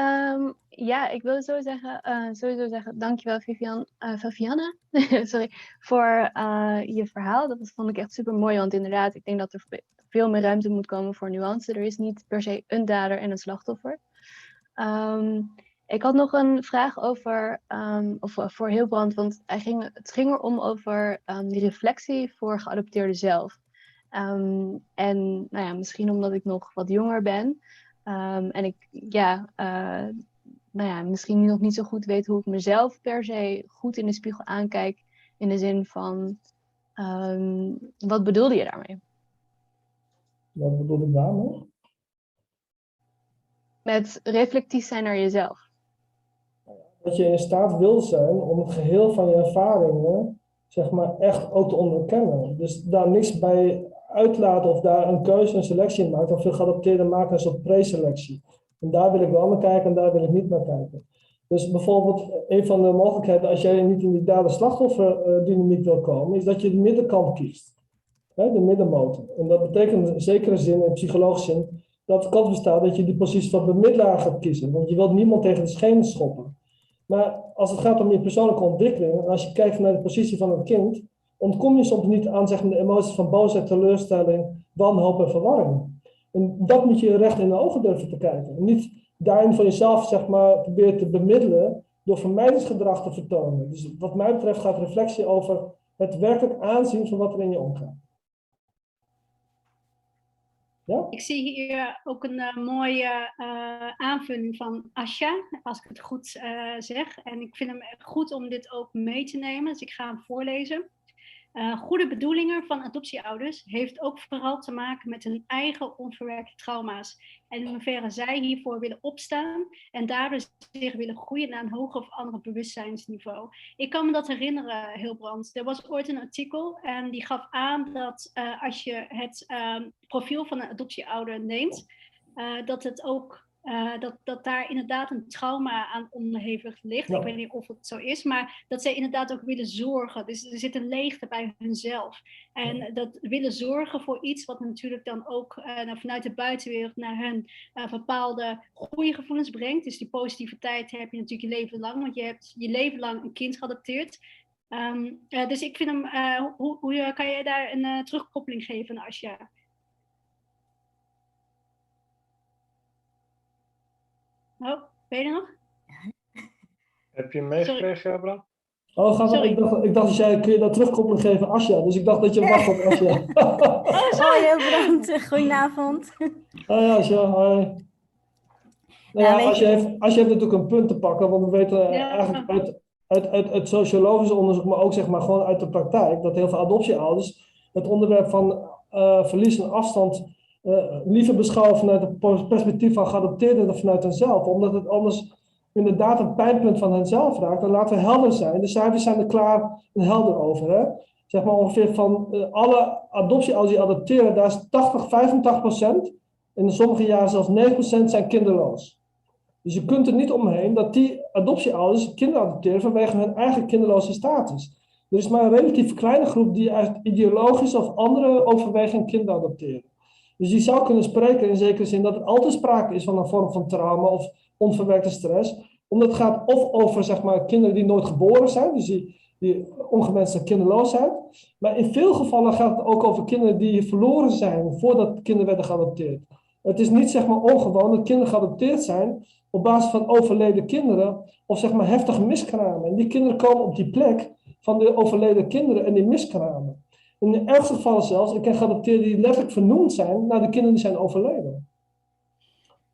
Um, ja, ik wil zo zeggen, uh, sowieso zeggen, dankjewel Vivian, uh, Vivianne, sorry, voor uh, je verhaal. Dat vond ik echt super mooi, want inderdaad, ik denk dat er veel meer ruimte moet komen voor nuance. Er is niet per se een dader en een slachtoffer. Um, ik had nog een vraag over, um, of voor Hilbrand, want hij ging, het ging erom over die reflectie voor geadopteerden zelf. En nou ja, misschien omdat ik nog wat jonger ben en ik ja, uh, nou ja, misschien nog niet zo goed weet hoe ik mezelf per se goed in de spiegel aankijk. In de zin van, wat bedoelde je daarmee? Wat bedoel ik daarmee? Met reflectief zijn naar jezelf dat je in staat wil zijn om het geheel van je ervaringen, zeg maar, echt ook te onderkennen. Dus daar niks bij uitlaten of daar een keuze, een selectie in maken. Want veel geadopteerden maken een soort preselectie. En daar wil ik wel naar kijken en daar wil ik niet naar kijken. Dus bijvoorbeeld, een van de mogelijkheden, als jij niet in die dader-slachtofferdynamiek wil komen, is dat je de middenkant kiest. De middenmotor. En dat betekent in zekere zin, in psychologische zin, dat de kans bestaat dat je die positie van bemiddelaar gaat kiezen. Want je wilt niemand tegen de schenen schoppen. Maar als het gaat om je persoonlijke ontwikkeling, en als je kijkt naar de positie van een kind, ontkom je soms niet aan zeg de emoties van boosheid, teleurstelling, wanhoop en verwarring. En dat moet je recht in de ogen durven te kijken. En niet daarin van jezelf zeg maar, proberen te bemiddelen door vermijdingsgedrag te vertonen. Dus wat mij betreft gaat reflectie over het werkelijk aanzien van wat er in je omgaat. Ja? Ik zie hier ook een uh, mooie uh, aanvulling van Asja, als ik het goed uh, zeg. En ik vind hem goed om dit ook mee te nemen, dus ik ga hem voorlezen. Uh, goede bedoelingen van adoptieouders heeft ook vooral te maken met hun eigen onverwerkte trauma's. En in hoeverre zij hiervoor willen opstaan en daardoor zich willen groeien naar een hoger of ander bewustzijnsniveau. Ik kan me dat herinneren, Hilbrand. Er was ooit een artikel en die gaf aan dat uh, als je het uh, profiel van een adoptieouder neemt, uh, dat het ook uh, dat, dat daar inderdaad een trauma aan onderhevig ligt. Ja. Ik weet niet of het zo is, maar dat zij inderdaad ook willen zorgen. Dus er zit een leegte bij hunzelf. En ja. dat willen zorgen voor iets wat natuurlijk dan ook uh, vanuit de buitenwereld naar hun uh, bepaalde goede gevoelens brengt. Dus die positiviteit heb je natuurlijk je leven lang, want je hebt je leven lang een kind geadopteerd. Um, dus ik vind hem, hoe, hoe kan jij daar een terugkoppeling geven, Asja? Oh, ben je er nog? Heb je hem meegekregen, Bram? Oh, gaat ik, dacht, ik dacht dat jij, kun je dat terugkoppeling geven, Asja? Dus ik dacht dat je wacht op Asja. oh, sorry, Brand. Goedenavond. Hoi Asja, hoi. Nou ja, ja, Asja, heeft, Asja heeft natuurlijk een punt te pakken, want we weten ja. eigenlijk uit, uit, uit, uit sociologisch onderzoek, maar ook zeg maar gewoon uit de praktijk, dat heel veel adoptieouders het onderwerp van uh, verlies en afstand uh, liever beschouwen vanuit het perspectief van geadopteerden dan vanuit henzelf. Omdat het anders inderdaad een pijnpunt van henzelf raakt. Dan laten we helder zijn. De cijfers zijn er klaar en helder over. Hè? Zeg maar ongeveer van uh, alle adoptieouders die adopteren, daar is 80, 85 procent. In sommige jaren zelfs 9 procent zijn kinderloos. Dus je kunt er niet omheen dat die adoptieouders kinderen adopteren vanwege hun eigen kinderloze status. Er is maar een relatief kleine groep die uit ideologische of andere overwegingen kinderen adopteren. Dus je zou kunnen spreken in zekere zin dat er altijd sprake is van een vorm van trauma of onverwerkte stress. Omdat het gaat of over zeg maar, kinderen die nooit geboren zijn, dus die, die ongewenste kinderloosheid. Maar in veel gevallen gaat het ook over kinderen die verloren zijn voordat kinderen werden geadopteerd. Het is niet zeg maar, ongewoon dat kinderen geadopteerd zijn op basis van overleden kinderen of zeg maar, heftige miskramen. En die kinderen komen op die plek van de overleden kinderen en die miskramen. In de ergste gevallen zelfs, ik ken geadopteerden die letterlijk vernoemd zijn naar de kinderen die zijn overleden.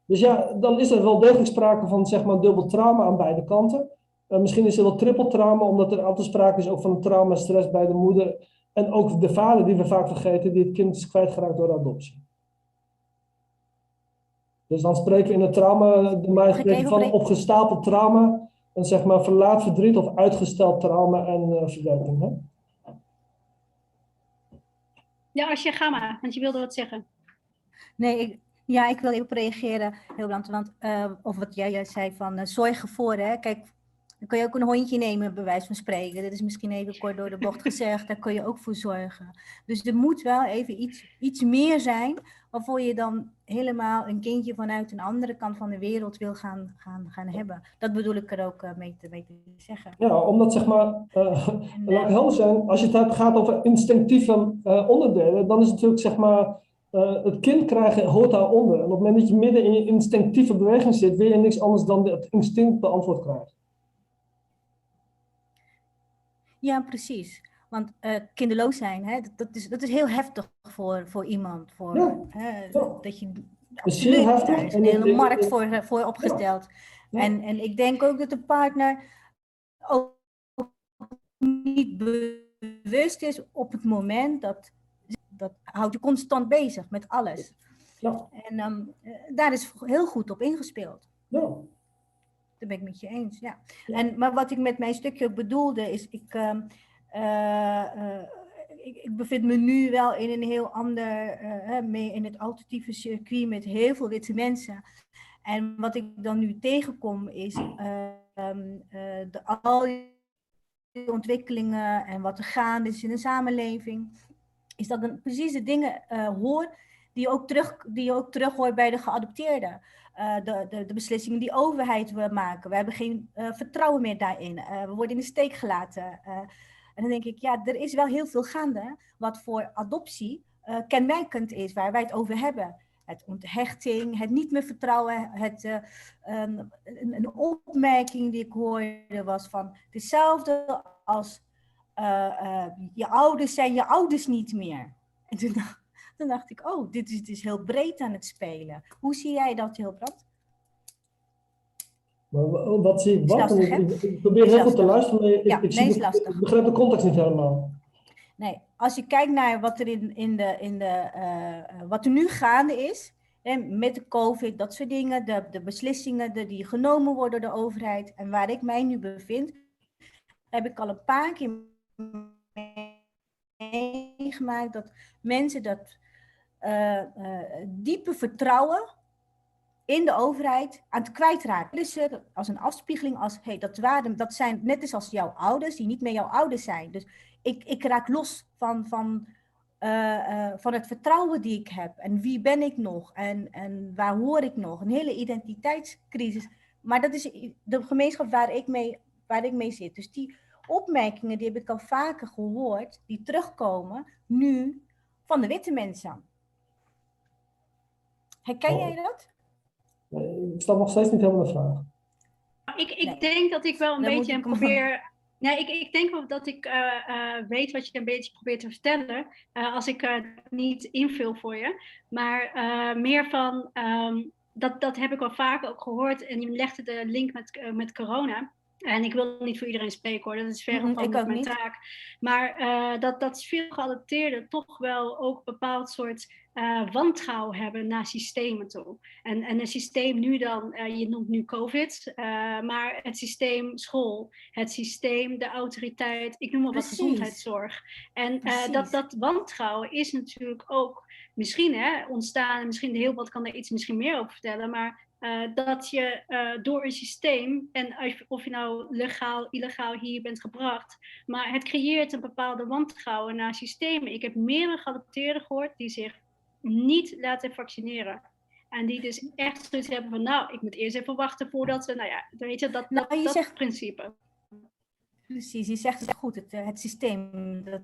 Dus ja, dan is er wel degelijk sprake van zeg maar dubbel trauma aan beide kanten. Uh, misschien is er wel triple trauma, omdat er altijd sprake is ook van trauma stress bij de moeder. En ook de vader, die we vaak vergeten, die het kind is kwijtgeraakt door adoptie. Dus dan spreken we in het trauma, de mij van opgestapeld trauma. En zeg maar verlaat verdriet of uitgesteld trauma en uh, verwerking. Ja, als je ga maar, want je wilde wat zeggen. Nee, ik, ja, ik wil even reageren, heel brand, want uh, of wat jij zei van uh, zorgen voor, hè. Kijk, dan kun je ook een hondje nemen, bij wijze van spreken. Dat is misschien even kort door de bocht gezegd, daar kun je ook voor zorgen. Dus er moet wel even iets, iets meer zijn, waarvoor je dan helemaal een kindje vanuit een andere kant van de wereld wil gaan, gaan, gaan hebben. Dat bedoel ik er ook uh, mee, te, mee, te, zeggen. Ja, omdat zeg maar, uh, laat ik helder zijn, als je het gaat over instinctieve uh, onderdelen, dan is het natuurlijk zeg maar uh, het kind krijgen hoort daaronder. En op het moment dat je midden in je instinctieve beweging zit, wil je niks anders dan het instinct beantwoord krijgen. Ja, precies. Want uh, kinderloos zijn, hè, dat, is, dat is heel heftig voor, voor iemand. Voor, ja. hè. Dat je, absoluut, heftig. daar is een hele markt voor, voor opgesteld. Ja. En, en ik denk ook dat de partner ook niet bewust is op het moment dat dat houdt je constant bezig met alles. Ja. En um, daar is heel goed op ingespeeld. Ja. Dat ben ik met je eens, ja. ja. En, maar wat ik met mijn stukje bedoelde, is ik, um, uh, ik, ik, bevind me nu wel in een heel ander, uh, mee in het alternatieve circuit met heel veel witte mensen. En wat ik dan nu tegenkom is um, de, al die ontwikkelingen en wat er gaande is in de samenleving is dat ik precies de dingen hoor die je ook, terug, die ook terug hoort bij de geadopteerden. De, de, de, beslissingen die overheid wil maken. We hebben geen vertrouwen meer daarin. we worden in de steek gelaten. En dan denk ik, ja, er is wel heel veel gaande wat voor adoptie kenmerkend is, waar wij het over hebben. Het onthechting, het niet meer vertrouwen, het, um, een, een opmerking die ik hoorde was van hetzelfde als uh, je ouders zijn je ouders niet meer. En toen, dacht ik, oh, dit is, dit is heel breed aan het spelen. Hoe zie jij dat, Hilbrand? Maar wat zie ik wat? Lastig, ik, ik, probeer heel goed te luisteren, maar ik, ja, ik, nee, zie de, ik begrijp de context niet helemaal. Nee, als je kijkt naar wat er, in, in de, in de, uh, wat er nu gaande is, hè, met de COVID, dat soort dingen, de, de beslissingen de, die genomen worden door de overheid en waar ik mij nu bevind, heb ik al een paar keer meegemaakt dat mensen dat uh, uh, diepe vertrouwen in de overheid aan het kwijtraken. Dus als een afspiegeling als, hey, dat, waren, dat zijn net als, als jouw ouders, die niet meer jouw ouders zijn. Dus ik, ik raak los van, van, van het vertrouwen die ik heb. En wie ben ik nog? En, en waar hoor ik nog? Een hele identiteitscrisis. Maar dat is de gemeenschap waar ik mee, waar ik mee zit. Dus die opmerkingen, die heb ik al vaker gehoord, die terugkomen nu van de witte mensen. Herken jij dat? Nee, ik snap nog steeds niet helemaal de vraag. Ik, ik nee. denk dat ik wel een Dan beetje probeer. Nee, ik, ik denk wel dat ik uh, uh, weet wat je een beetje probeert te vertellen. Uh, als ik niet invul voor je. Maar meer van. Um, dat, dat heb ik al vaker ook gehoord. En je legde de link met, met corona. En ik wil niet voor iedereen spreken hoor, dat is ver van mijn niet. taak. Maar uh, dat, dat veel geadopteerden toch wel ook een bepaald soort uh, wantrouwen hebben naar systemen toe. En, en een systeem nu dan, uh, je noemt nu COVID, maar het systeem school, het systeem, de autoriteit, ik noem maar wat gezondheidszorg. En dat, dat wantrouwen is natuurlijk ook misschien hè, ontstaan, misschien heel wat kan er iets misschien meer over vertellen, maar uh, dat je uh, door een systeem, en of je nou legaal, illegaal hier bent gebracht, maar het creëert een bepaalde wantrouwen naar systemen. Ik heb meerdere geadopteerden gehoord die zich niet laten vaccineren. En die dus echt zoiets hebben van, nou, ik moet eerst even wachten voordat ze, nou ja, weet je, dat, nou, je dat zegt, principe. Precies, je zegt het goed, het, het systeem dat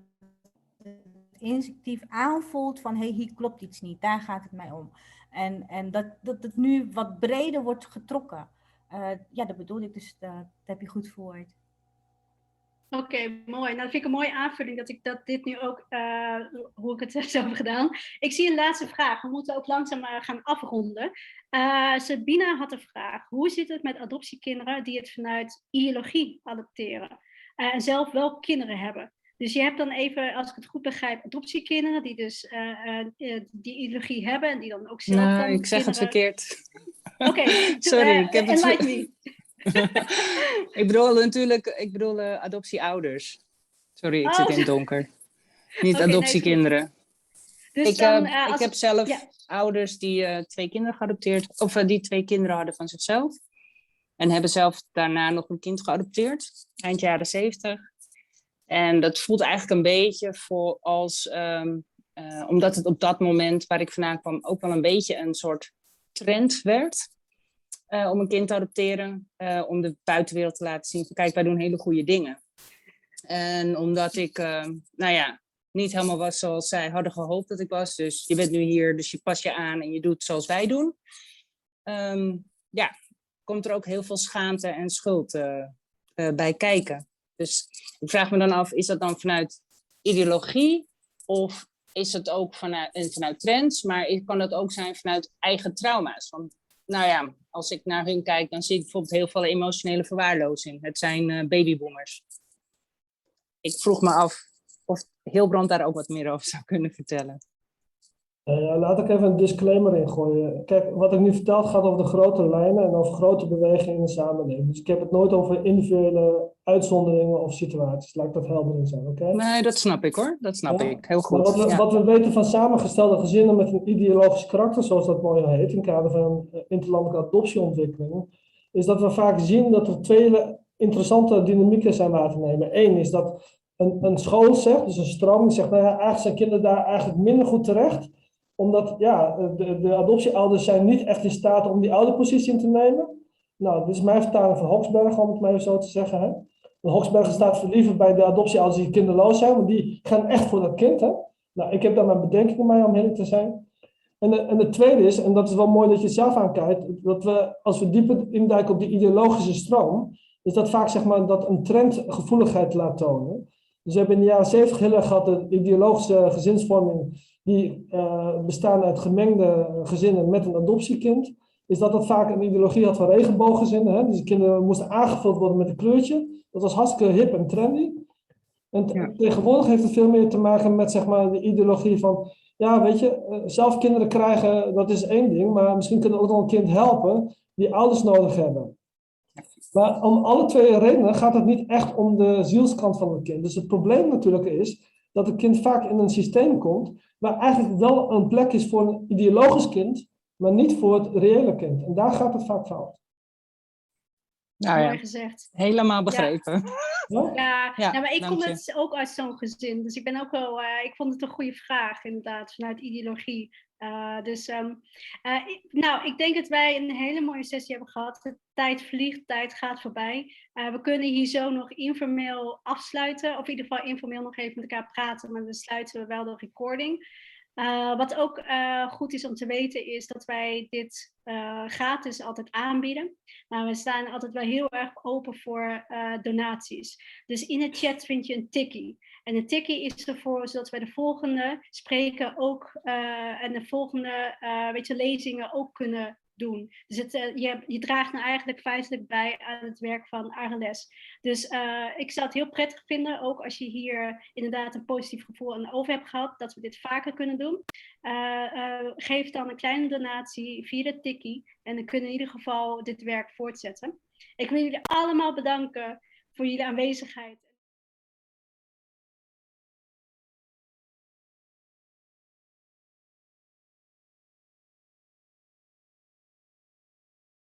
instinctief aanvoelt van, hé, hey, hier klopt iets niet, daar gaat het mij om. En, en dat, dat het nu wat breder wordt getrokken. Uh, ja, dat bedoel ik, dus dat, dat heb je goed verwoord. Oké, mooi. Nou, dat vind ik een mooie aanvulling dat ik dat dit nu ook, uh, hoe ik het zo heb gedaan. Ik zie een laatste vraag. We moeten ook langzaam uh, gaan afronden. Sabina had een vraag. Hoe zit het met adoptiekinderen die het vanuit ideologie adopteren? en zelf wel kinderen hebben? Dus je hebt dan even, als ik het goed begrijp, adoptiekinderen die dus die ideologie hebben en die dan ook zelf. Nou, ik zeg het verkeerd. Oké, sorry. ik heb het... me. ik bedoel natuurlijk, ik bedoel adoptieouders. Sorry, ik oh, zit in het donker. Niet okay, adoptiekinderen. Nee, dus ik, dan, uh, ik als... heb zelf ja. ouders die twee kinderen geadopteerd, of die twee kinderen hadden van zichzelf. En hebben zelf daarna nog een kind geadopteerd, eind jaren zeventig. En dat voelt eigenlijk een beetje voor als, um, omdat het op dat moment waar ik vandaan kwam ook wel een beetje een soort trend werd. Uh, om een kind te adopteren, uh, om de buitenwereld te laten zien kijk, wij doen hele goede dingen. En omdat ik, nou ja, niet helemaal was zoals zij hadden gehoopt dat ik was, dus je bent nu hier, dus je pas je aan en je doet zoals wij doen. Um, ja, komt er ook heel veel schaamte en schuld bij kijken. Dus ik vraag me dan af, is dat dan vanuit ideologie of is het ook vanuit, vanuit trends, maar kan dat ook zijn vanuit eigen trauma's? Want nou ja, als ik naar hun kijk, dan zie ik bijvoorbeeld heel veel emotionele verwaarlozing. Het zijn uh, babyboomers. Ik vroeg me af of Hilbrand daar ook wat meer over zou kunnen vertellen. Uh, laat ik even een disclaimer ingooien. Kijk, wat ik nu vertel gaat over de grote lijnen en over grote bewegingen in de samenleving. Dus ik heb het nooit over individuele uitzonderingen of situaties. Laat ik dat helder in zijn, oké? Okay? Nee, dat snap ik hoor. Dat snap ja. ik. Heel goed. Wat we, ja. wat we, weten van samengestelde gezinnen met een ideologisch karakter, zoals dat mooi heet, in het kader van interlandelijke adoptieontwikkeling, is dat we vaak zien dat er twee interessante dynamieken zijn waar te nemen. Eén is dat een, een school zegt, dus een stroming zegt, nou ja, eigenlijk zijn kinderen daar eigenlijk minder goed terecht omdat ja, de, de adoptieouders zijn niet echt in staat om die ouderpositie in te nemen. Nou, dit is mijn vertaling van Hoxberg, om het maar even zo te zeggen. Hè. Hoxberg staat liever bij de adoptieouders die kinderloos zijn, want die gaan echt voor dat kind. Hè. Nou, ik heb daar mijn bedenkingen mee om eerlijk te zijn. En de, en de tweede is, en dat is wel mooi dat je het zelf aankijkt, dat we, als we dieper induiken op die ideologische stroom, is dat vaak zeg maar dat een trend gevoeligheid laat tonen. Dus we hebben in de jaren zeventig heel erg gehad de ideologische gezinsvorming die uh, bestaan uit gemengde gezinnen met een adoptiekind, is dat dat vaak een ideologie had van regenbooggezinnen. Hè? Dus de kinderen moesten aangevuld worden met een kleurtje. Dat was hartstikke hip en trendy. En ja. tegenwoordig heeft het veel meer te maken met zeg maar, de ideologie van, ja, weet je, zelf kinderen krijgen, dat is één ding, maar misschien kunnen we ook nog een kind helpen die ouders nodig hebben. Maar om alle twee redenen gaat het niet echt om de zielskant van het kind. Dus het probleem natuurlijk is dat het kind vaak in een systeem komt waar eigenlijk wel een plek is voor een ideologisch kind, maar niet voor het reële kind. En daar gaat het vaak fout. Nou ja, Mooi gezegd. helemaal begrepen. Ja, ja, Ja, nou, maar ik dank kom je. het ook uit zo'n gezin. Dus ik ben ook wel, eh, ik vond het een goede vraag, inderdaad, vanuit ideologie. Eh, dus, ehm, eh, ik- nou, ik denk dat wij een hele mooie sessie hebben gehad. De tijd vliegt, tijd gaat voorbij. Eh, we kunnen hier zo nog informeel afsluiten, of in ieder geval informeel nog even met elkaar praten, maar dan sluiten we wel de recording. Eh, wat ook eh, goed is om te weten is dat wij dit eh, gratis altijd aanbieden. Maar we staan altijd wel heel erg open voor donaties. Dus in de chat vind je een tikkie. En een tikkie is ervoor zodat wij de volgende spreken ook en de volgende weet je, lezingen ook kunnen doen. Dus het, eh, je, je draagt nou eigenlijk feitelijk bij aan het werk van Arles. Dus eh, ik zou het heel prettig vinden, ook als je hier inderdaad een positief gevoel aan over hebt gehad, dat we dit vaker kunnen doen. Eh, geef dan een kleine donatie via de tikkie en dan kunnen we in ieder geval dit werk voortzetten. Ik wil jullie allemaal bedanken voor jullie aanwezigheid.